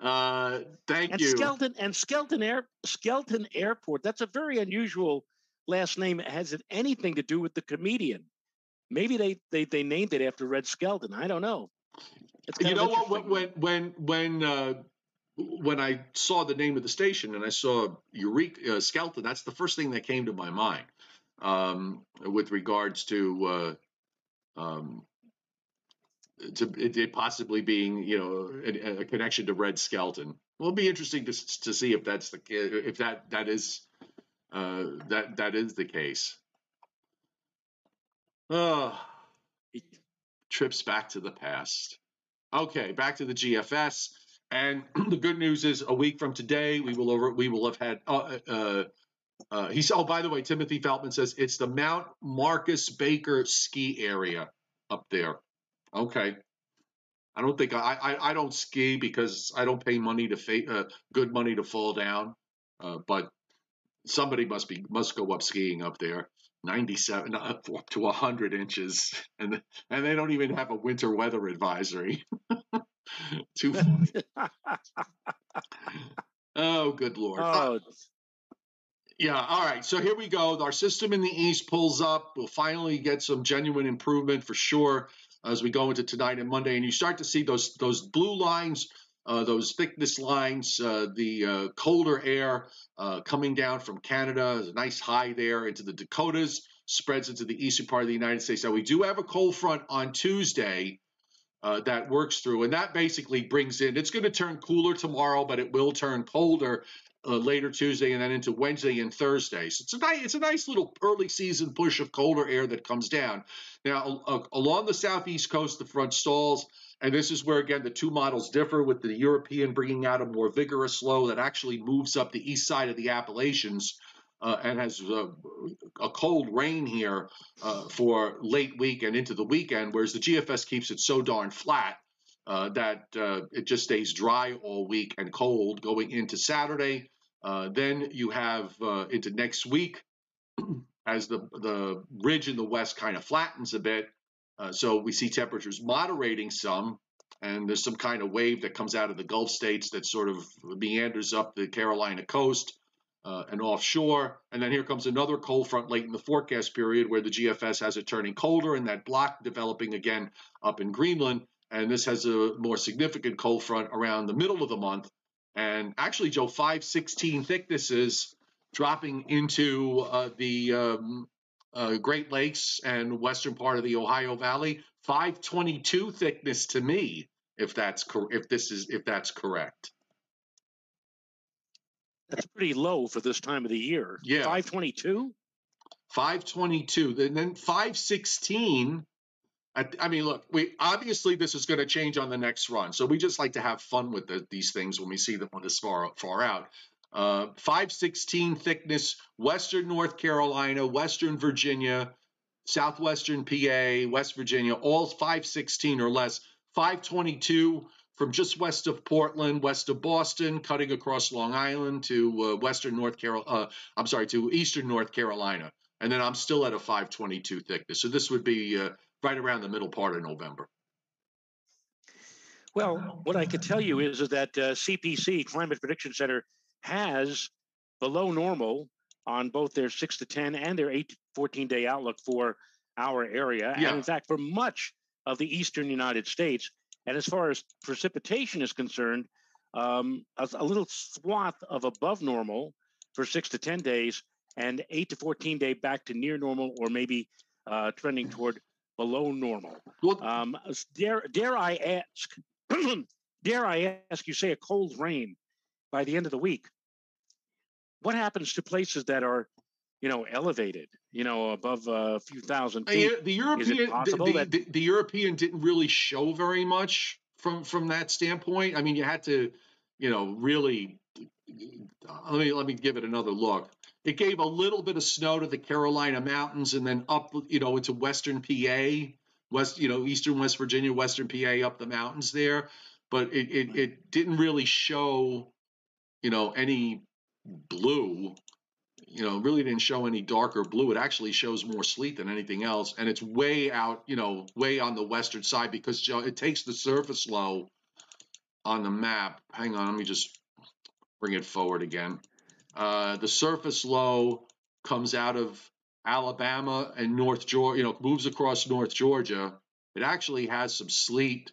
Uh, thank And you. Skelton and Skelton Air Skelton Airport. That's a very unusual last name. Has it anything to do with the comedian? Maybe they they, they named it after Red Skelton. I don't know. You know what? When when when when, uh, when I saw the name of the station and I saw Eureka uh, Skelton, that's the first thing that came to my mind um, with regards to uh, um, to it, possibly being you know a, a connection to Red Skelton. Well, it'll be interesting to to see if that's the if that that is uh, that that is the case. Oh, trips back to the past. Okay, back to the GFS. And [clears throat] the good news is, a week from today, we will over, we will have had. Uh, uh, uh, he said, "Oh, by the way, Timothy Feltman says it's the Mount Marcus Baker ski area up there." Okay, I don't think I I, I don't ski because I don't pay money to fa- uh, good money to fall down, uh, but somebody must be must go up skiing up there. 97 [laughs] up to 100 inches. And and they don't even have a winter weather advisory. [laughs] Too funny. [laughs] Oh good lord. Uh, oh, yeah all right so here we go. Our system in the east pulls up. We'll finally get some genuine improvement for sure as we go into tonight and monday. And you start to see those those blue lines uh, those thickness lines, uh, the uh, colder air uh, coming down from Canada, there's a nice high there into the Dakotas, spreads into the eastern part of the United States. Now, we do have a cold front on Tuesday uh, that works through, and that basically brings in, it's going to turn cooler tomorrow, but it will turn colder uh, later Tuesday and then into Wednesday and Thursday. So it's a nice, it's a nice little early season push of colder air that comes down. Now, uh, along the southeast coast, the front stalls. And this is where, again, the two models differ with the European bringing out a more vigorous low that actually moves up the east side of the Appalachians uh, and has uh, a cold rain here uh, for late week and into the weekend, whereas the GFS keeps it so darn flat uh, that uh, it just stays dry all week and cold going into Saturday. Uh, then you have uh, into next week [clears throat] as the the ridge in the west kind of flattens a bit. Uh, so we see temperatures moderating some and there's some kind of wave that comes out of the Gulf states that sort of meanders up the Carolina coast uh, and offshore. And then here comes another cold front late in the forecast period where the GFS has it turning colder and that block developing again up in Greenland. And this has a more significant cold front around the middle of the month. And actually, Joe, 516 thicknesses dropping into uh, the um, uh, Great Lakes and western part of the Ohio Valley. 522 thickness to me, if that's cor- if this is if that's correct. That's pretty low for this time of the year. Yeah. 522? 522. And then 516. I, mean, look, we obviously this is going to change on the next run. So we just like to have fun with the, these things when we see them on this far far out. Uh, 516 thickness, Western North Carolina, Western Virginia, Southwestern PA, West Virginia, all 516 or less. 522 from just west of Portland, west of Boston, cutting across Long Island to uh, western North Carolina. Uh, I'm sorry, to eastern North Carolina, and then I'm still at a 522 thickness. So this would be uh, right around the middle part of November. Well, what I could tell you is, is that CPC uh, Climate Prediction Center has below normal on both their six to 10 and their eight to 14 day outlook for our area. Yeah. And in fact, for much of the eastern United States, and as far as precipitation is concerned, um, a, a, little swath of above normal for six to 10 days and eight to 14 day back to near normal or maybe uh, trending toward below normal. Um, dare, dare I ask, [clears throat] dare I ask you say a cold rain by the end of the week? What happens to places that are you know, elevated, you know, above a few thousand feet. The European, the, the, the, the, European didn't really show very much from from that standpoint. I mean, you had to, you know, really. Let me let me give it another look. It gave a little bit of snow to the Carolina mountains, and then up, you know, into western PA, west, you know, eastern West Virginia, western PA, up the mountains there. But it it, it didn't really show, you know, any blue you know, really didn't show any darker blue. It actually shows more sleet than anything else, and it's way out, you know, way on the western side because it takes the surface low on the map. Hang on, let me just bring it forward again. Uh, the surface low comes out of Alabama and North Georgia, you know, moves across North Georgia. It actually has some sleet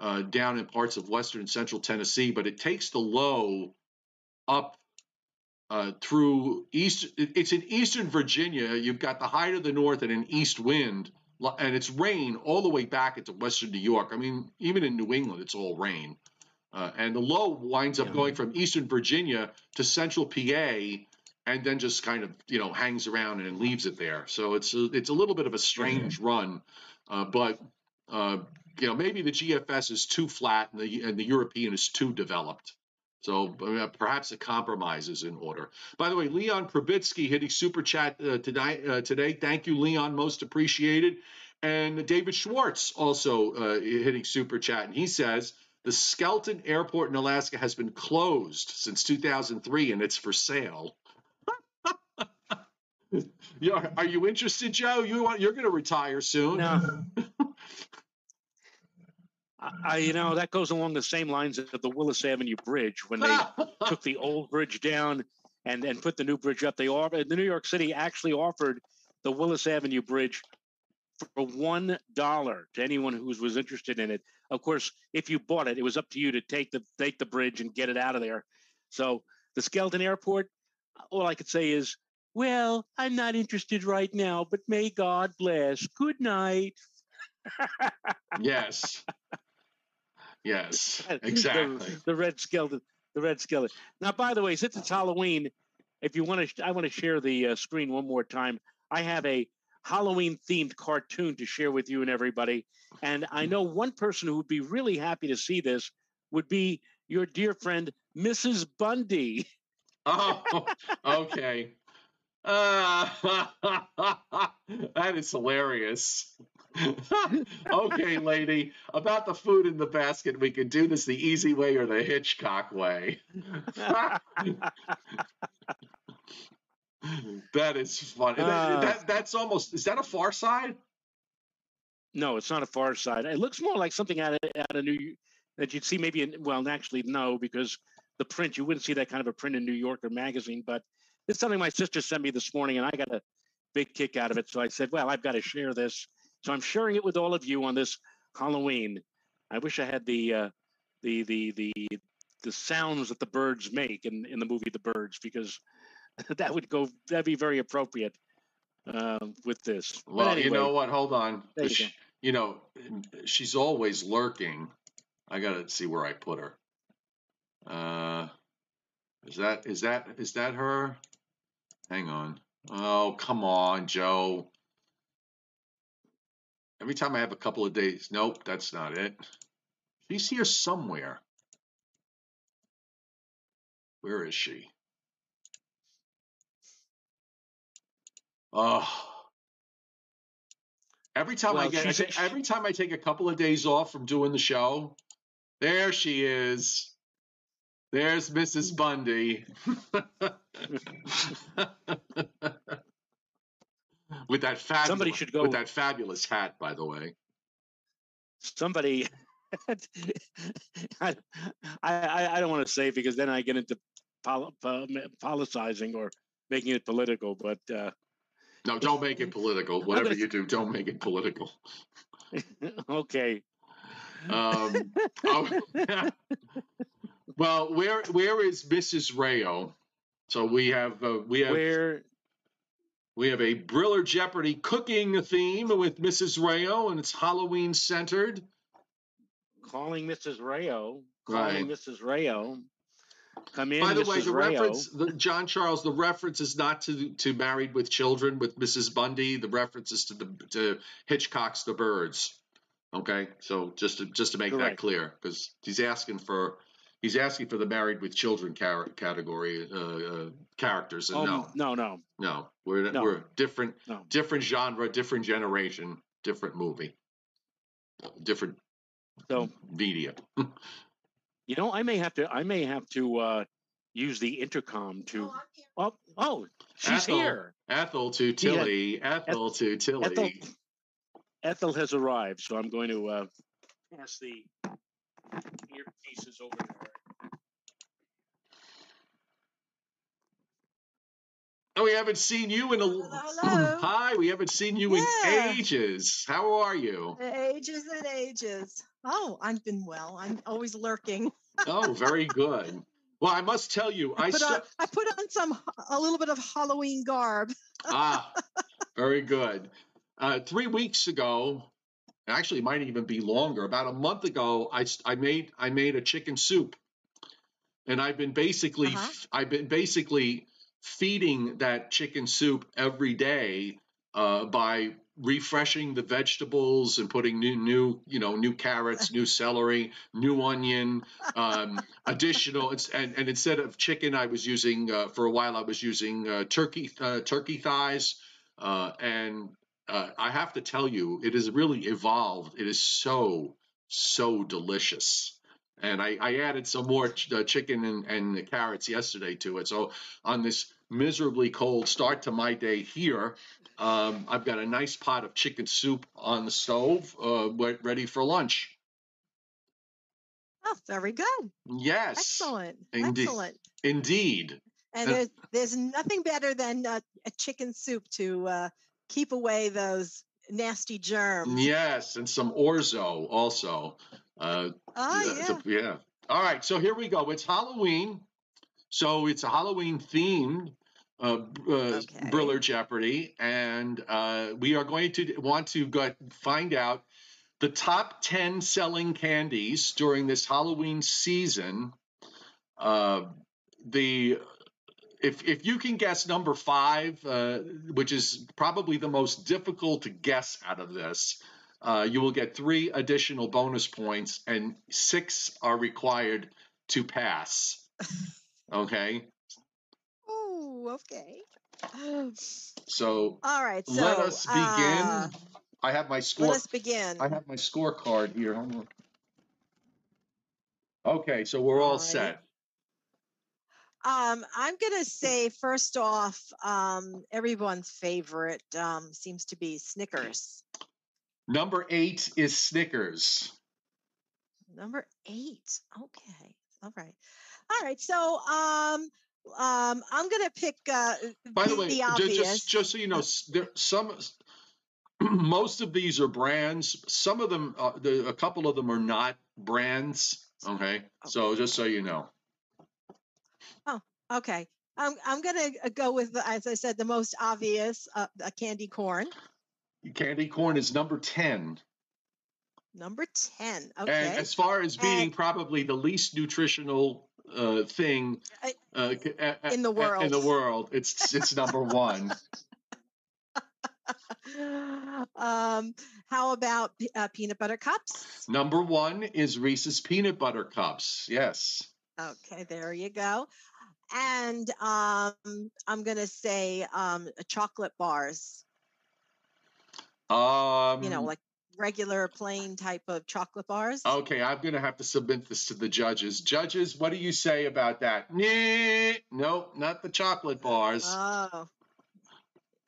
uh, down in parts of western and central Tennessee, but it takes the low up uh, through east. It's in eastern Virginia. You've got the height of the north and an east wind, and it's rain all the way back into western New York. I mean, even in New England, it's all rain. Uh, and the low winds up yeah. going from eastern Virginia to central PA, and then just kind of you know hangs around and leaves it there. So it's a, it's a little bit of a strange run, uh, but uh, you know maybe the GFS is too flat and the and the European is too developed. So uh, perhaps a compromise is in order. By the way, Leon Probitsky hitting super chat uh, today, uh, today. Thank you, Leon. Most appreciated. And David Schwartz also uh, hitting super chat. And he says the Skelton Airport in Alaska has been closed since 2003 and it's for sale. [laughs] are you interested, Joe? You want you're going to retire soon? No. [laughs] I, you know, that goes along the same lines of the Willis Avenue Bridge when they [laughs] took the old bridge down and and put the new bridge up. They offered the New York City actually offered the Willis Avenue Bridge for one dollar to anyone who was interested in it. Of course, if you bought it, it was up to you to take the take the bridge and get it out of there. So the Skeleton Airport, all I could say is, well, I'm not interested right now, but may God bless. Good night. yes. Yes, [laughs] exactly. the, the, red skeleton. The red skeleton. Now, by the way, since it's Halloween, if you want to, I want to share the uh, screen one more time. I have a Halloween themed cartoon to share with you and everybody. And I know one person who would be really happy to see this would be your dear friend, Mrs. Bundy. Oh, [laughs] okay. Uh, [laughs] that is hilarious. [laughs] okay, lady, about the food in the basket, we can do this the easy way or the Hitchcock way. [laughs] that is funny. Uh, that, that, that's almost, is that a far side? No, it's not a Far Side. It looks more like something out of out of New that you'd see maybe in well, actually no, because the print you wouldn't see that kind of a print in New Yorker magazine. But it's something my sister sent me this morning, and I got a big kick out of it. So I said, well, I've got to share this. So I'm sharing it with all of you on this Halloween. I wish I had the uh, the the the the sounds that the birds make in in the movie The Birds because [laughs] that would go that'd be very appropriate uh, with this. Well, anyway, you know what? Hold on. You, she, you, know, she's always lurking. I gotta see where I put her. Uh, is that is that is that her? Hang on. Oh, come on, Joe. Every time I have a couple of days. Nope, that's not it. She's here somewhere. Where is she? Oh. Every time well, I get I every time I take a couple of days off from doing the show, there she is. There's Mrs. Bundy. [laughs] with that fabulous, somebody should go with that fabulous hat, by the way. Somebody, [laughs] I, I, I don't want to say because then I get into pol- politicizing or making it political. But uh, no, don't make it political. Whatever gonna... you do, don't make it political. [laughs] okay. Um, [laughs] oh, [laughs] well, where where is Mrs. Rao? So we have uh, we have where we have a Briller Jeopardy cooking theme with Mrs. Rao, and it's Halloween centered. Calling Mrs. Rao. Calling right. Mrs. Rayo. Come in, By the Mrs. way, the Rao. reference, the, John Charles, the reference is not to to Married with Children with Mrs. Bundy. The reference is to the to Hitchcock's The Birds. Okay, so just to just to make Correct. that clear, because he's asking for he's asking for the Married with Children car- category uh, uh, characters. And oh, no, no, no, no, we're no. we're different, no. different genre, different generation, different movie, different so media. [laughs] You know, I may have to. I may have to uh, use the intercom to. Oh, oh, she's Ethel, here. Ethel to Tilly. Yeah, Ethel Eth- to Tilly. Ethel, Ethel has arrived, so I'm going to uh, pass the earpieces over to her. Oh, we haven't seen you in a hello. hi. We haven't seen you yeah. in ages. How are you? Ages and ages. Oh, I've been well. I'm always lurking. oh, very good. Well, I must tell you, I, I put, on, I put on some a little bit of Halloween garb. [laughs] ah, very good. Uh, three weeks ago, actually, it might even be longer. About a month ago, I, I made I made a chicken soup, and I've been basically uh-huh. I've been basically feeding that chicken soup every day uh, by refreshing the vegetables and putting new new you know new carrots new celery new onion um, additional and, and instead of chicken i was using uh, for a while i was using uh, turkey uh, turkey thighs uh, and uh, i have to tell you it has really evolved. It is so so delicious and I, I added some more ch- uh, chicken and, and carrots yesterday to it. So on this miserably cold start to my day here, um, I've got a nice pot of chicken soup on the stove, uh, ready for lunch. Oh, very good. Yes. Excellent. Indeed. Excellent. Indeed. And there's, there's nothing better than uh, a chicken soup to uh, keep away those nasty germs. Yes, and some orzo also. Uh, oh, yeah. To, yeah. All right, so here we go. It's Halloween. So it's a Halloween themed uh, uh, okay. Briller Jeopardy, and uh, we are going to want to go, find out the top 10 selling candies during this Halloween season. Uh, the if if you can guess number five, uh, which is probably the most difficult to guess out of this, uh, you will get three additional bonus points, and six are required to pass. [laughs] Okay. Oh, okay. So, all right. So, let us begin. Uh, I have my score. Let us begin. I have my scorecard here. Okay, so we're all, all right. set. Um, I'm going to say first off, um, everyone's favorite um, seems to be Snickers. Number eight is Snickers. Number eight. Okay. All right. All right. So um um I'm gonna pick uh By the way, the just just so you know, there some [clears throat] most of these are brands. Some of them, uh, the, a couple of them are not brands. Okay, so just so you know. Oh, okay. I'm I'm gonna uh, go with the- as I said the most obvious uh, a candy corn. Candy corn is number 10. Number ten. Okay. And as far as being And- probably the least nutritional uh, thing uh, c- a- a- In the world, in the world. it's it's number one. [laughs] um, how about uh, peanut butter cups? number one is Reese's peanut butter cups. Yes. Okay, there you go. And um, I'm gonna say um, chocolate bars. Um, You know, like regular plain type of chocolate bars. Okay, I'm going to have to submit this to the judges. Judges, what do you say about that? Nope, not the chocolate bars. Oh,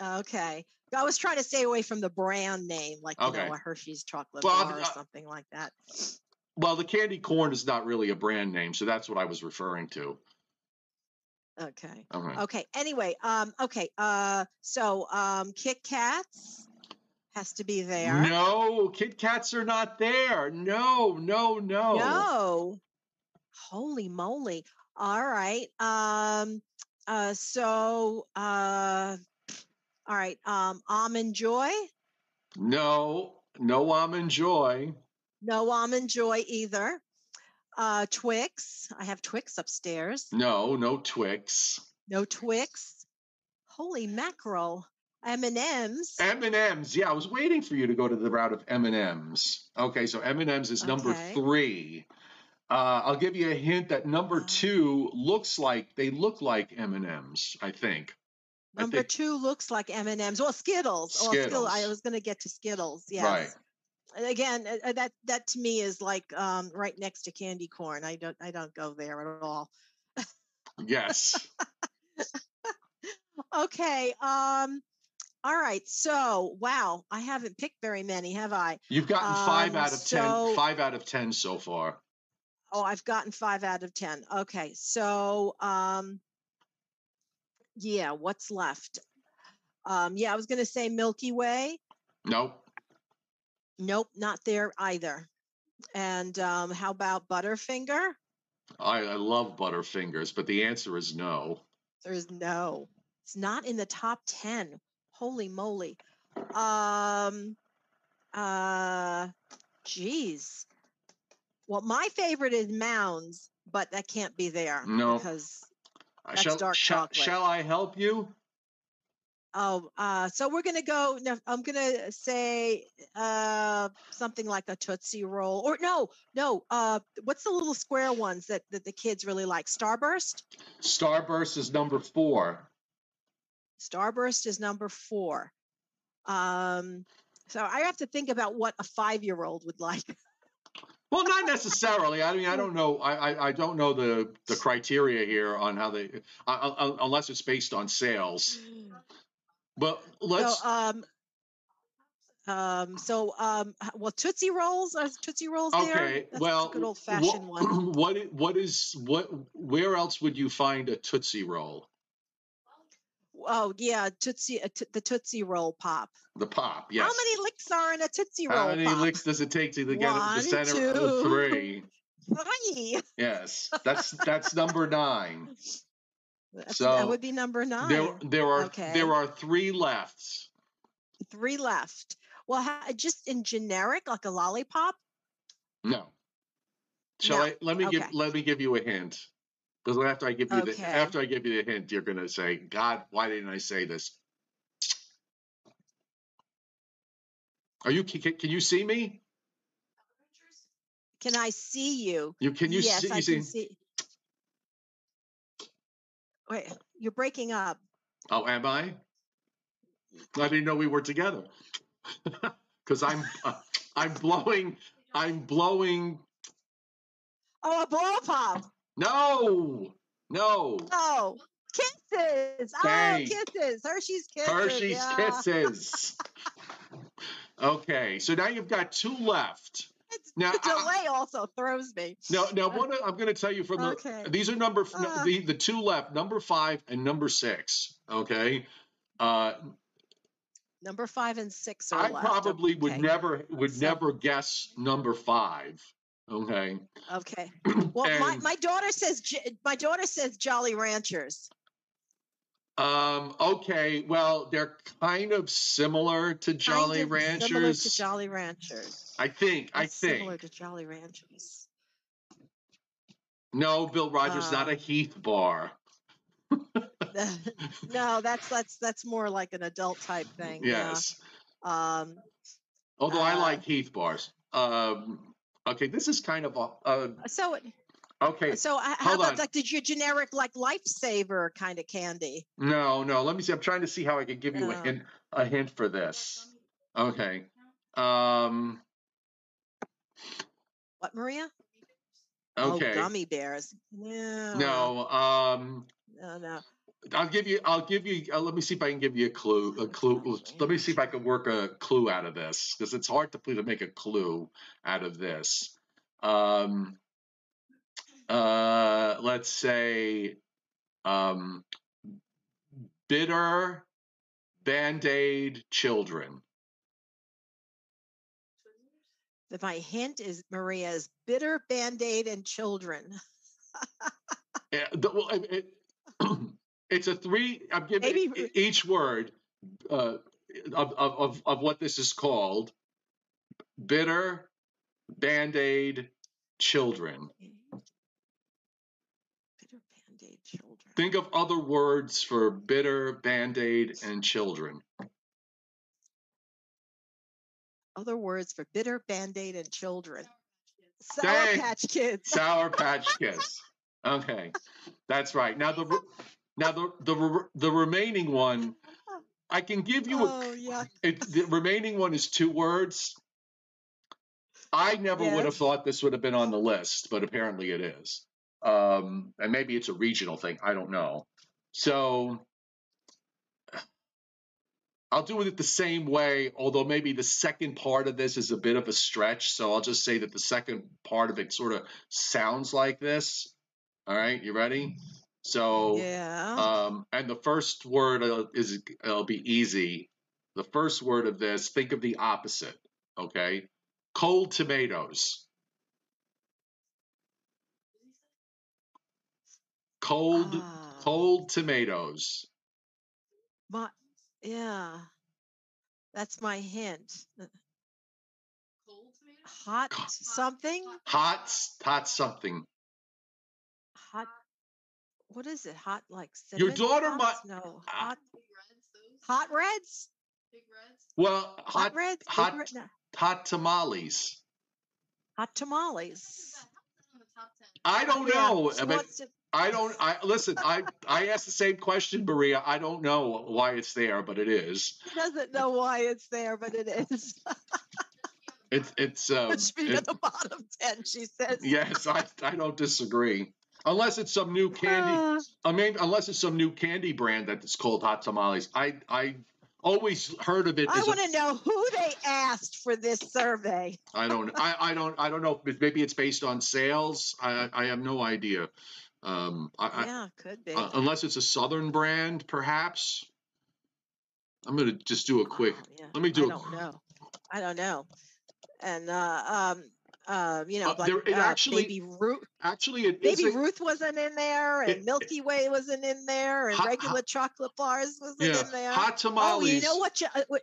okay. I was trying to stay away from the brand name, like you Okay. know, a Hershey's chocolate Well, bar or uh, something like that. well, the candy corn is not really a brand name, so that's what I was referring to. Okay. Okay. Okay. Anyway, um, okay. Uh, so um, Kit Kats has to be there. No, Kit Kats are not there. No, no, no. No. Holy moly! All right. Um. Uh. So. Uh. All right. Um. Almond Joy. No, no almond joy. No almond joy either. Uh. Twix. I have Twix upstairs. No, no Twix. No Twix. Holy mackerel! M and M's. M and M's. Yeah, I was waiting for you to go to the route of M and M's. Okay, so M and M's is number Okay. three. Uh, I'll give you a hint that number Uh. two looks like they look like M and M's. I think. I Number think- two looks like M and M's. Well, Skittles. Oh, Skittles. I was going to get to Skittles. Yes. Right. And again, uh, uh, that that to me is like um, right next to candy corn. I don't I don't go there at all. Yes. [laughs] Okay. Um. All right. So wow, I haven't picked very many, have I? You've gotten five Um, out of ten. so- Five out of ten so far. Oh, I've gotten five out of ten. Okay. So um. Yeah. What's left? Um. Yeah, I was going to say Milky Way. Nope. Nope, not there either. And um, how about Butterfinger? I, I love Butterfingers, but the answer is no. There's no. It's not in the top 10. Holy moly. Um uh geez. Well, my favorite is Mounds, but that can't be there No. because That's shall, dark shall, chocolate. shall I help you? oh, uh so we're going to go no, I'm going to say uh something like a Tootsie Roll or no, no, uh what's the little square ones that that the kids really like? Starburst? Starburst is number four. Starburst is number four. Um, so I have to think about what a five-year-old would like. Well, not necessarily. I mean, I [laughs] don't know. I, I, I don't know the, the criteria here on how they, uh, uh, unless it's based on sales. But let's. So, um, um, so, um, well, Tootsie Rolls are Tootsie Rolls there. okay. Well, a good old-fashioned what, one. [clears throat] what what is what? Where else would you find a tootsie roll? Oh, yeah, Tootsie, uh, t- the Tootsie Roll pop. The pop. Yes. How many licks are in a Tootsie Roll How many pop? licks does it take to get it to the center of two. three? [laughs] Three. [laughs] Yes, that's that's number nine. That's- So, that would be number nine. There there are Okay. there are three left. Three left. Well, ha- just in generic, like a lollipop. No. Shall No. I let me give let me give you a hint? Because after I give you Okay. the after I give you the hint, you're gonna say, God, why didn't I say this? Are you can, can you see me? Can I see you? You can you yes, see I you can see? see. Wait, you're breaking up. Oh, am I? I didn't know we were together. [laughs] Because I'm uh, I'm blowing I'm blowing Oh, a blow pop. No no Oh, kisses. Oh, kisses. Hershey's kisses. Hershey's yeah. Kisses. [laughs] Okay, so now you've got two left. It's, Now, the I- delay also throws me. Now, now, one I'm going to tell you from the Okay. these are number Ah. the the two left, number five and number six. Okay, uh, Number five and six are I left. probably would never would So- never guess number five. Okay, Okay. [clears throat] Well, my, And- my daughter says my daughter says Jolly Ranchers. um, okay, well, they're kind of similar to Jolly kind of Ranchers. Similar to Jolly Ranchers. I think. I think Similar to Jolly Ranchers. No, Bill Rogers, not Uh, a Heath bar. [laughs] no, that's that's that's more like an adult type thing. Yes. Yeah. Um. Although I uh, like Heath bars. Um, okay, this is kind of a. Uh, So okay, so h- how about on. like did your generic like lifesaver kind of candy? No, no. Let me see. I'm trying to see how I can give you a Oh. hint, a hint for this. Okay. Um. What, Maria? Okay. Oh, gummy bears. No. no. Um. No, no. I'll give you. I'll give you. Uh, let me see if I can give you a clue. A clue. Let me see if I can work a clue out of this because it's hard to to make a clue out of this. Um. Uh. Let's say. Um. Bitter. Band Aid children. That My hint is Maria's bitter band aid and children. Yeah, the, well, it, [clears throat] it- it's a three. I'm giving Maybe- each word uh, of, of of of what this is called. Bitter, band aid, children. Bitter band aid children. Think of other words for bitter, band aid, and children. Other words for bitter band aid and children. Sour. Patch Kids. Sour [laughs] Patch Kids. Okay, that's right. Now the now the the the remaining one, I can give you a Oh yeah. It, the remaining one is two words. I never would have thought this would have been on the list, but apparently it is. Um, and maybe it's a regional thing. I don't know. So I'll do it the same way, although maybe the second part of this is a bit of a stretch. So I'll just say that the second part of it sort of sounds like this. All right, you ready? So Yeah. um, and the first word uh, is it'll be easy. The first word of this, think of the opposite. Okay, cold tomatoes. Cold, Ah, cold tomatoes. my, yeah. That's my hint. Uh, Hot Co- something? Hot, hot something. Hot. What is it? Hot like cinnamon? Your daughter pops? might- No. Hot. Hot reds. Well, Hot, hot, reds. Big hot- red- no, hot tamales. hot tamales. I don't know. she I, mean, to- I don't. I listen. I I asked the same question, Maria. I don't know why it's there, but it is. [laughs] She doesn't know why it's there, but it is. [laughs] It's it's. Um, it should be it- at the bottom ten. She says. Yes, I, I don't disagree. Unless it's some new candy, Uh, I mean, unless it's some new candy brand that's called hot tamales. I I always heard of it I want to know who they asked for this survey. I don't I, I don't I don't know. Maybe it's based on sales. I I have no idea. Um, I, yeah, could be. uh, unless it's a southern brand, perhaps. I'm gonna just do a quick. Oh, yeah. let me do I a don't know. I don't know. And uh, um, uh, you know, Uh, like there- it uh, actually- Baby Ruth, Actually, it. Baby a- Ruth wasn't in there, and It- Milky Way wasn't in there, and Hot- regular chocolate bars wasn't yeah, in there. hot tamales. Oh, you know what? You, uh, what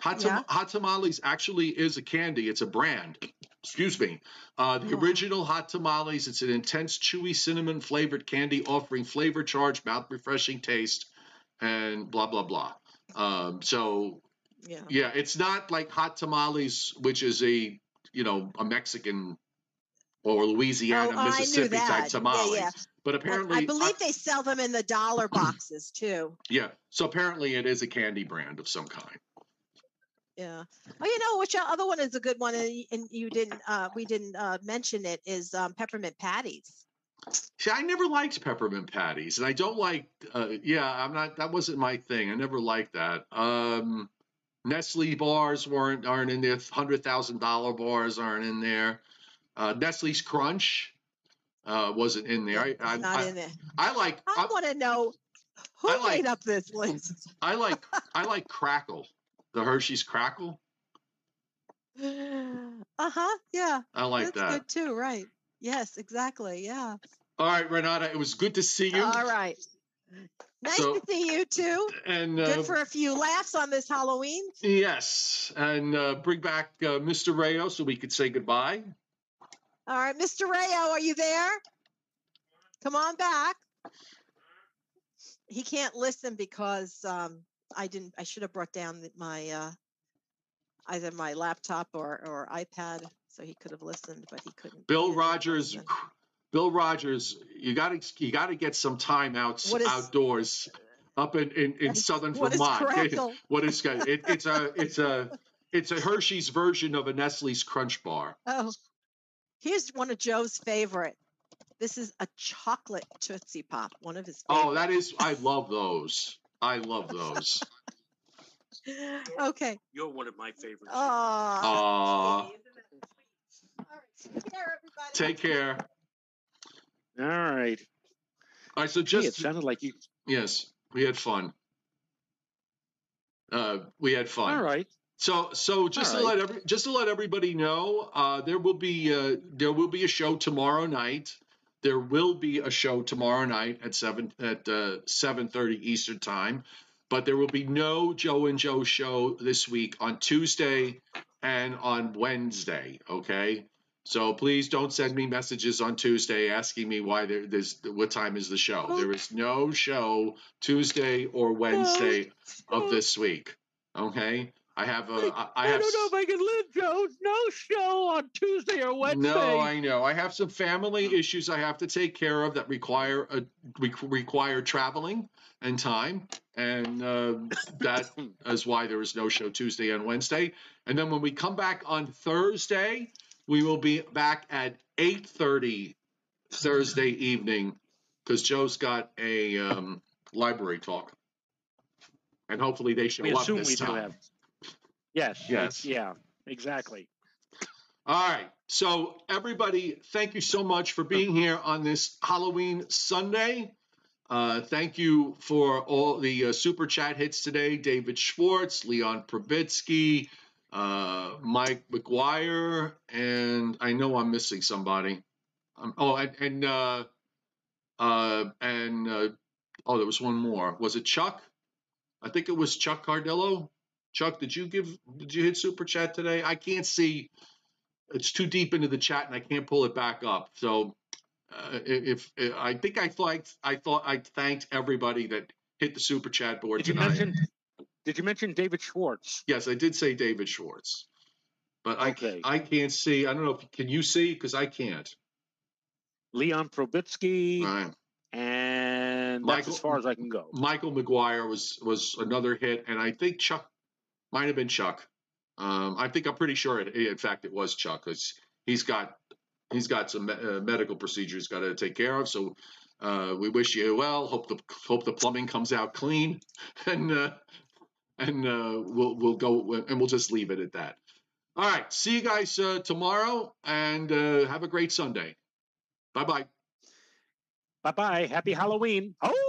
Hot, tam- Yeah. hot tamales actually is a candy. It's a brand. Excuse me. Uh, the Oh. original hot tamales. It's an intense, chewy, cinnamon flavored candy offering flavor charged, mouth refreshing taste, and blah blah blah. Um, so yeah. yeah, it's not like hot tamales, which is a you know a Mexican or Louisiana, Oh, Mississippi type Yeah, tamales. yeah. But apparently, I believe they sell them in the dollar [clears throat] boxes too. yeah. So apparently, it is a candy brand of some kind. Yeah. Oh, you know which other one is a good one, and and you didn't. Uh, we didn't uh, mention it. Is um, peppermint patties. See, I never liked peppermint patties, and I don't like. Uh, yeah, I'm not. That wasn't my thing. I never liked that. Um, Nestle bars weren't aren't in there. Hundred thousand dollar bars aren't in there. Uh, Nestle's Crunch uh, wasn't in there. I, I, Not I, in there. I like I I, want to know who I like- made up this list. I like I like [laughs] Crackle, the Hershey's Crackle. [sighs] Uh huh. Yeah. I like that's that. good too. Right. Yes. Exactly. Yeah. All right, Renata, it was good to see you. All right. Nice So- to see you too. And uh, Good for a few laughs on this Halloween. yes, and uh, bring back uh, Mr. Rao so we could say goodbye. All right, Mr. Rao, are you there? Come on back. He can't listen because um, I didn't. I should have brought down my uh, either my laptop or or iPad so he could have listened, but he couldn't. Bill Rogers. Bill Rogers, you got to you got to get some time out What is- outdoors up in in, in southern What is Vermont. crackle? what is it, it's a it's a it's a Hershey's version of a Nestle's Crunch Bar. Oh, here's one of Joe's favorite. This is a chocolate Tootsie Pop, one of his Oh, that is I love those. I love those. [laughs] okay. You're one of my favorites. Oh. Aw. All right. Take care, everybody. Take care. All right. All right, so Gee, it sounded like you. yes, we had fun. Uh, we had fun. All right. So, so just All to right. let every, just to let everybody know, uh, there will be uh, there will be a show tomorrow night. There will be a show tomorrow night at seven at uh, seven thirty Eastern time, but there will be no Joe and Joe show this week on Tuesday and on Wednesday. Okay, so please don't send me messages on Tuesday asking me why there, there's what time is the show. There is no show Tuesday or Wednesday of this week. Okay. I have a. I, I I, have. don't know if I can live, Joe. No show on Tuesday or Wednesday. No, I know. I have some family issues I have to take care of that require a, re- require traveling and time, and uh, that [laughs] is why there is no show Tuesday and Wednesday. And then when we come back on Thursday, we will be back at eight thirty Thursday evening because Joe's got a um, library talk, and hopefully they show we up assume this we do have. Yes. Yes. Yeah. Exactly. All right. So, everybody, thank you so much for being here on this Halloween Sunday. Uh, thank you for all the uh, super chat hits today David Schwartz, Leon Probitsky, uh, Mike McGuire, and I know I'm missing somebody. Um, oh, and, and, uh, uh, and uh, oh, there was one more. Was it Chuck? I think it was Chuck Cardillo. Chuck, did you give? Did you hit super chat today? I can't see. It's too deep into the chat, and I can't pull it back up. So, uh, if, if I think I thought I thought I thanked everybody that hit the super chat board Did you mention? Did you mention David Schwartz? yes, I did say David Schwartz, but I Okay. I can't see. I don't know if can you see because I can't. Leon Probitsky, right. and that's Michael- as far as I can go. Michael McGuire was was another hit, and I think Chuck might have been Chuck. Um, I think I'm pretty sure. It, in fact, it was Chuck because he's got he's got some me- uh, medical procedures got to take care of. So uh, we wish you well. Hope the hope the plumbing comes out clean, [laughs] and uh, and uh, we'll we'll go and we'll just leave it at that. All right. See you guys uh, tomorrow, and uh, have a great Sunday. Bye bye. Bye bye. Happy Halloween. Oh.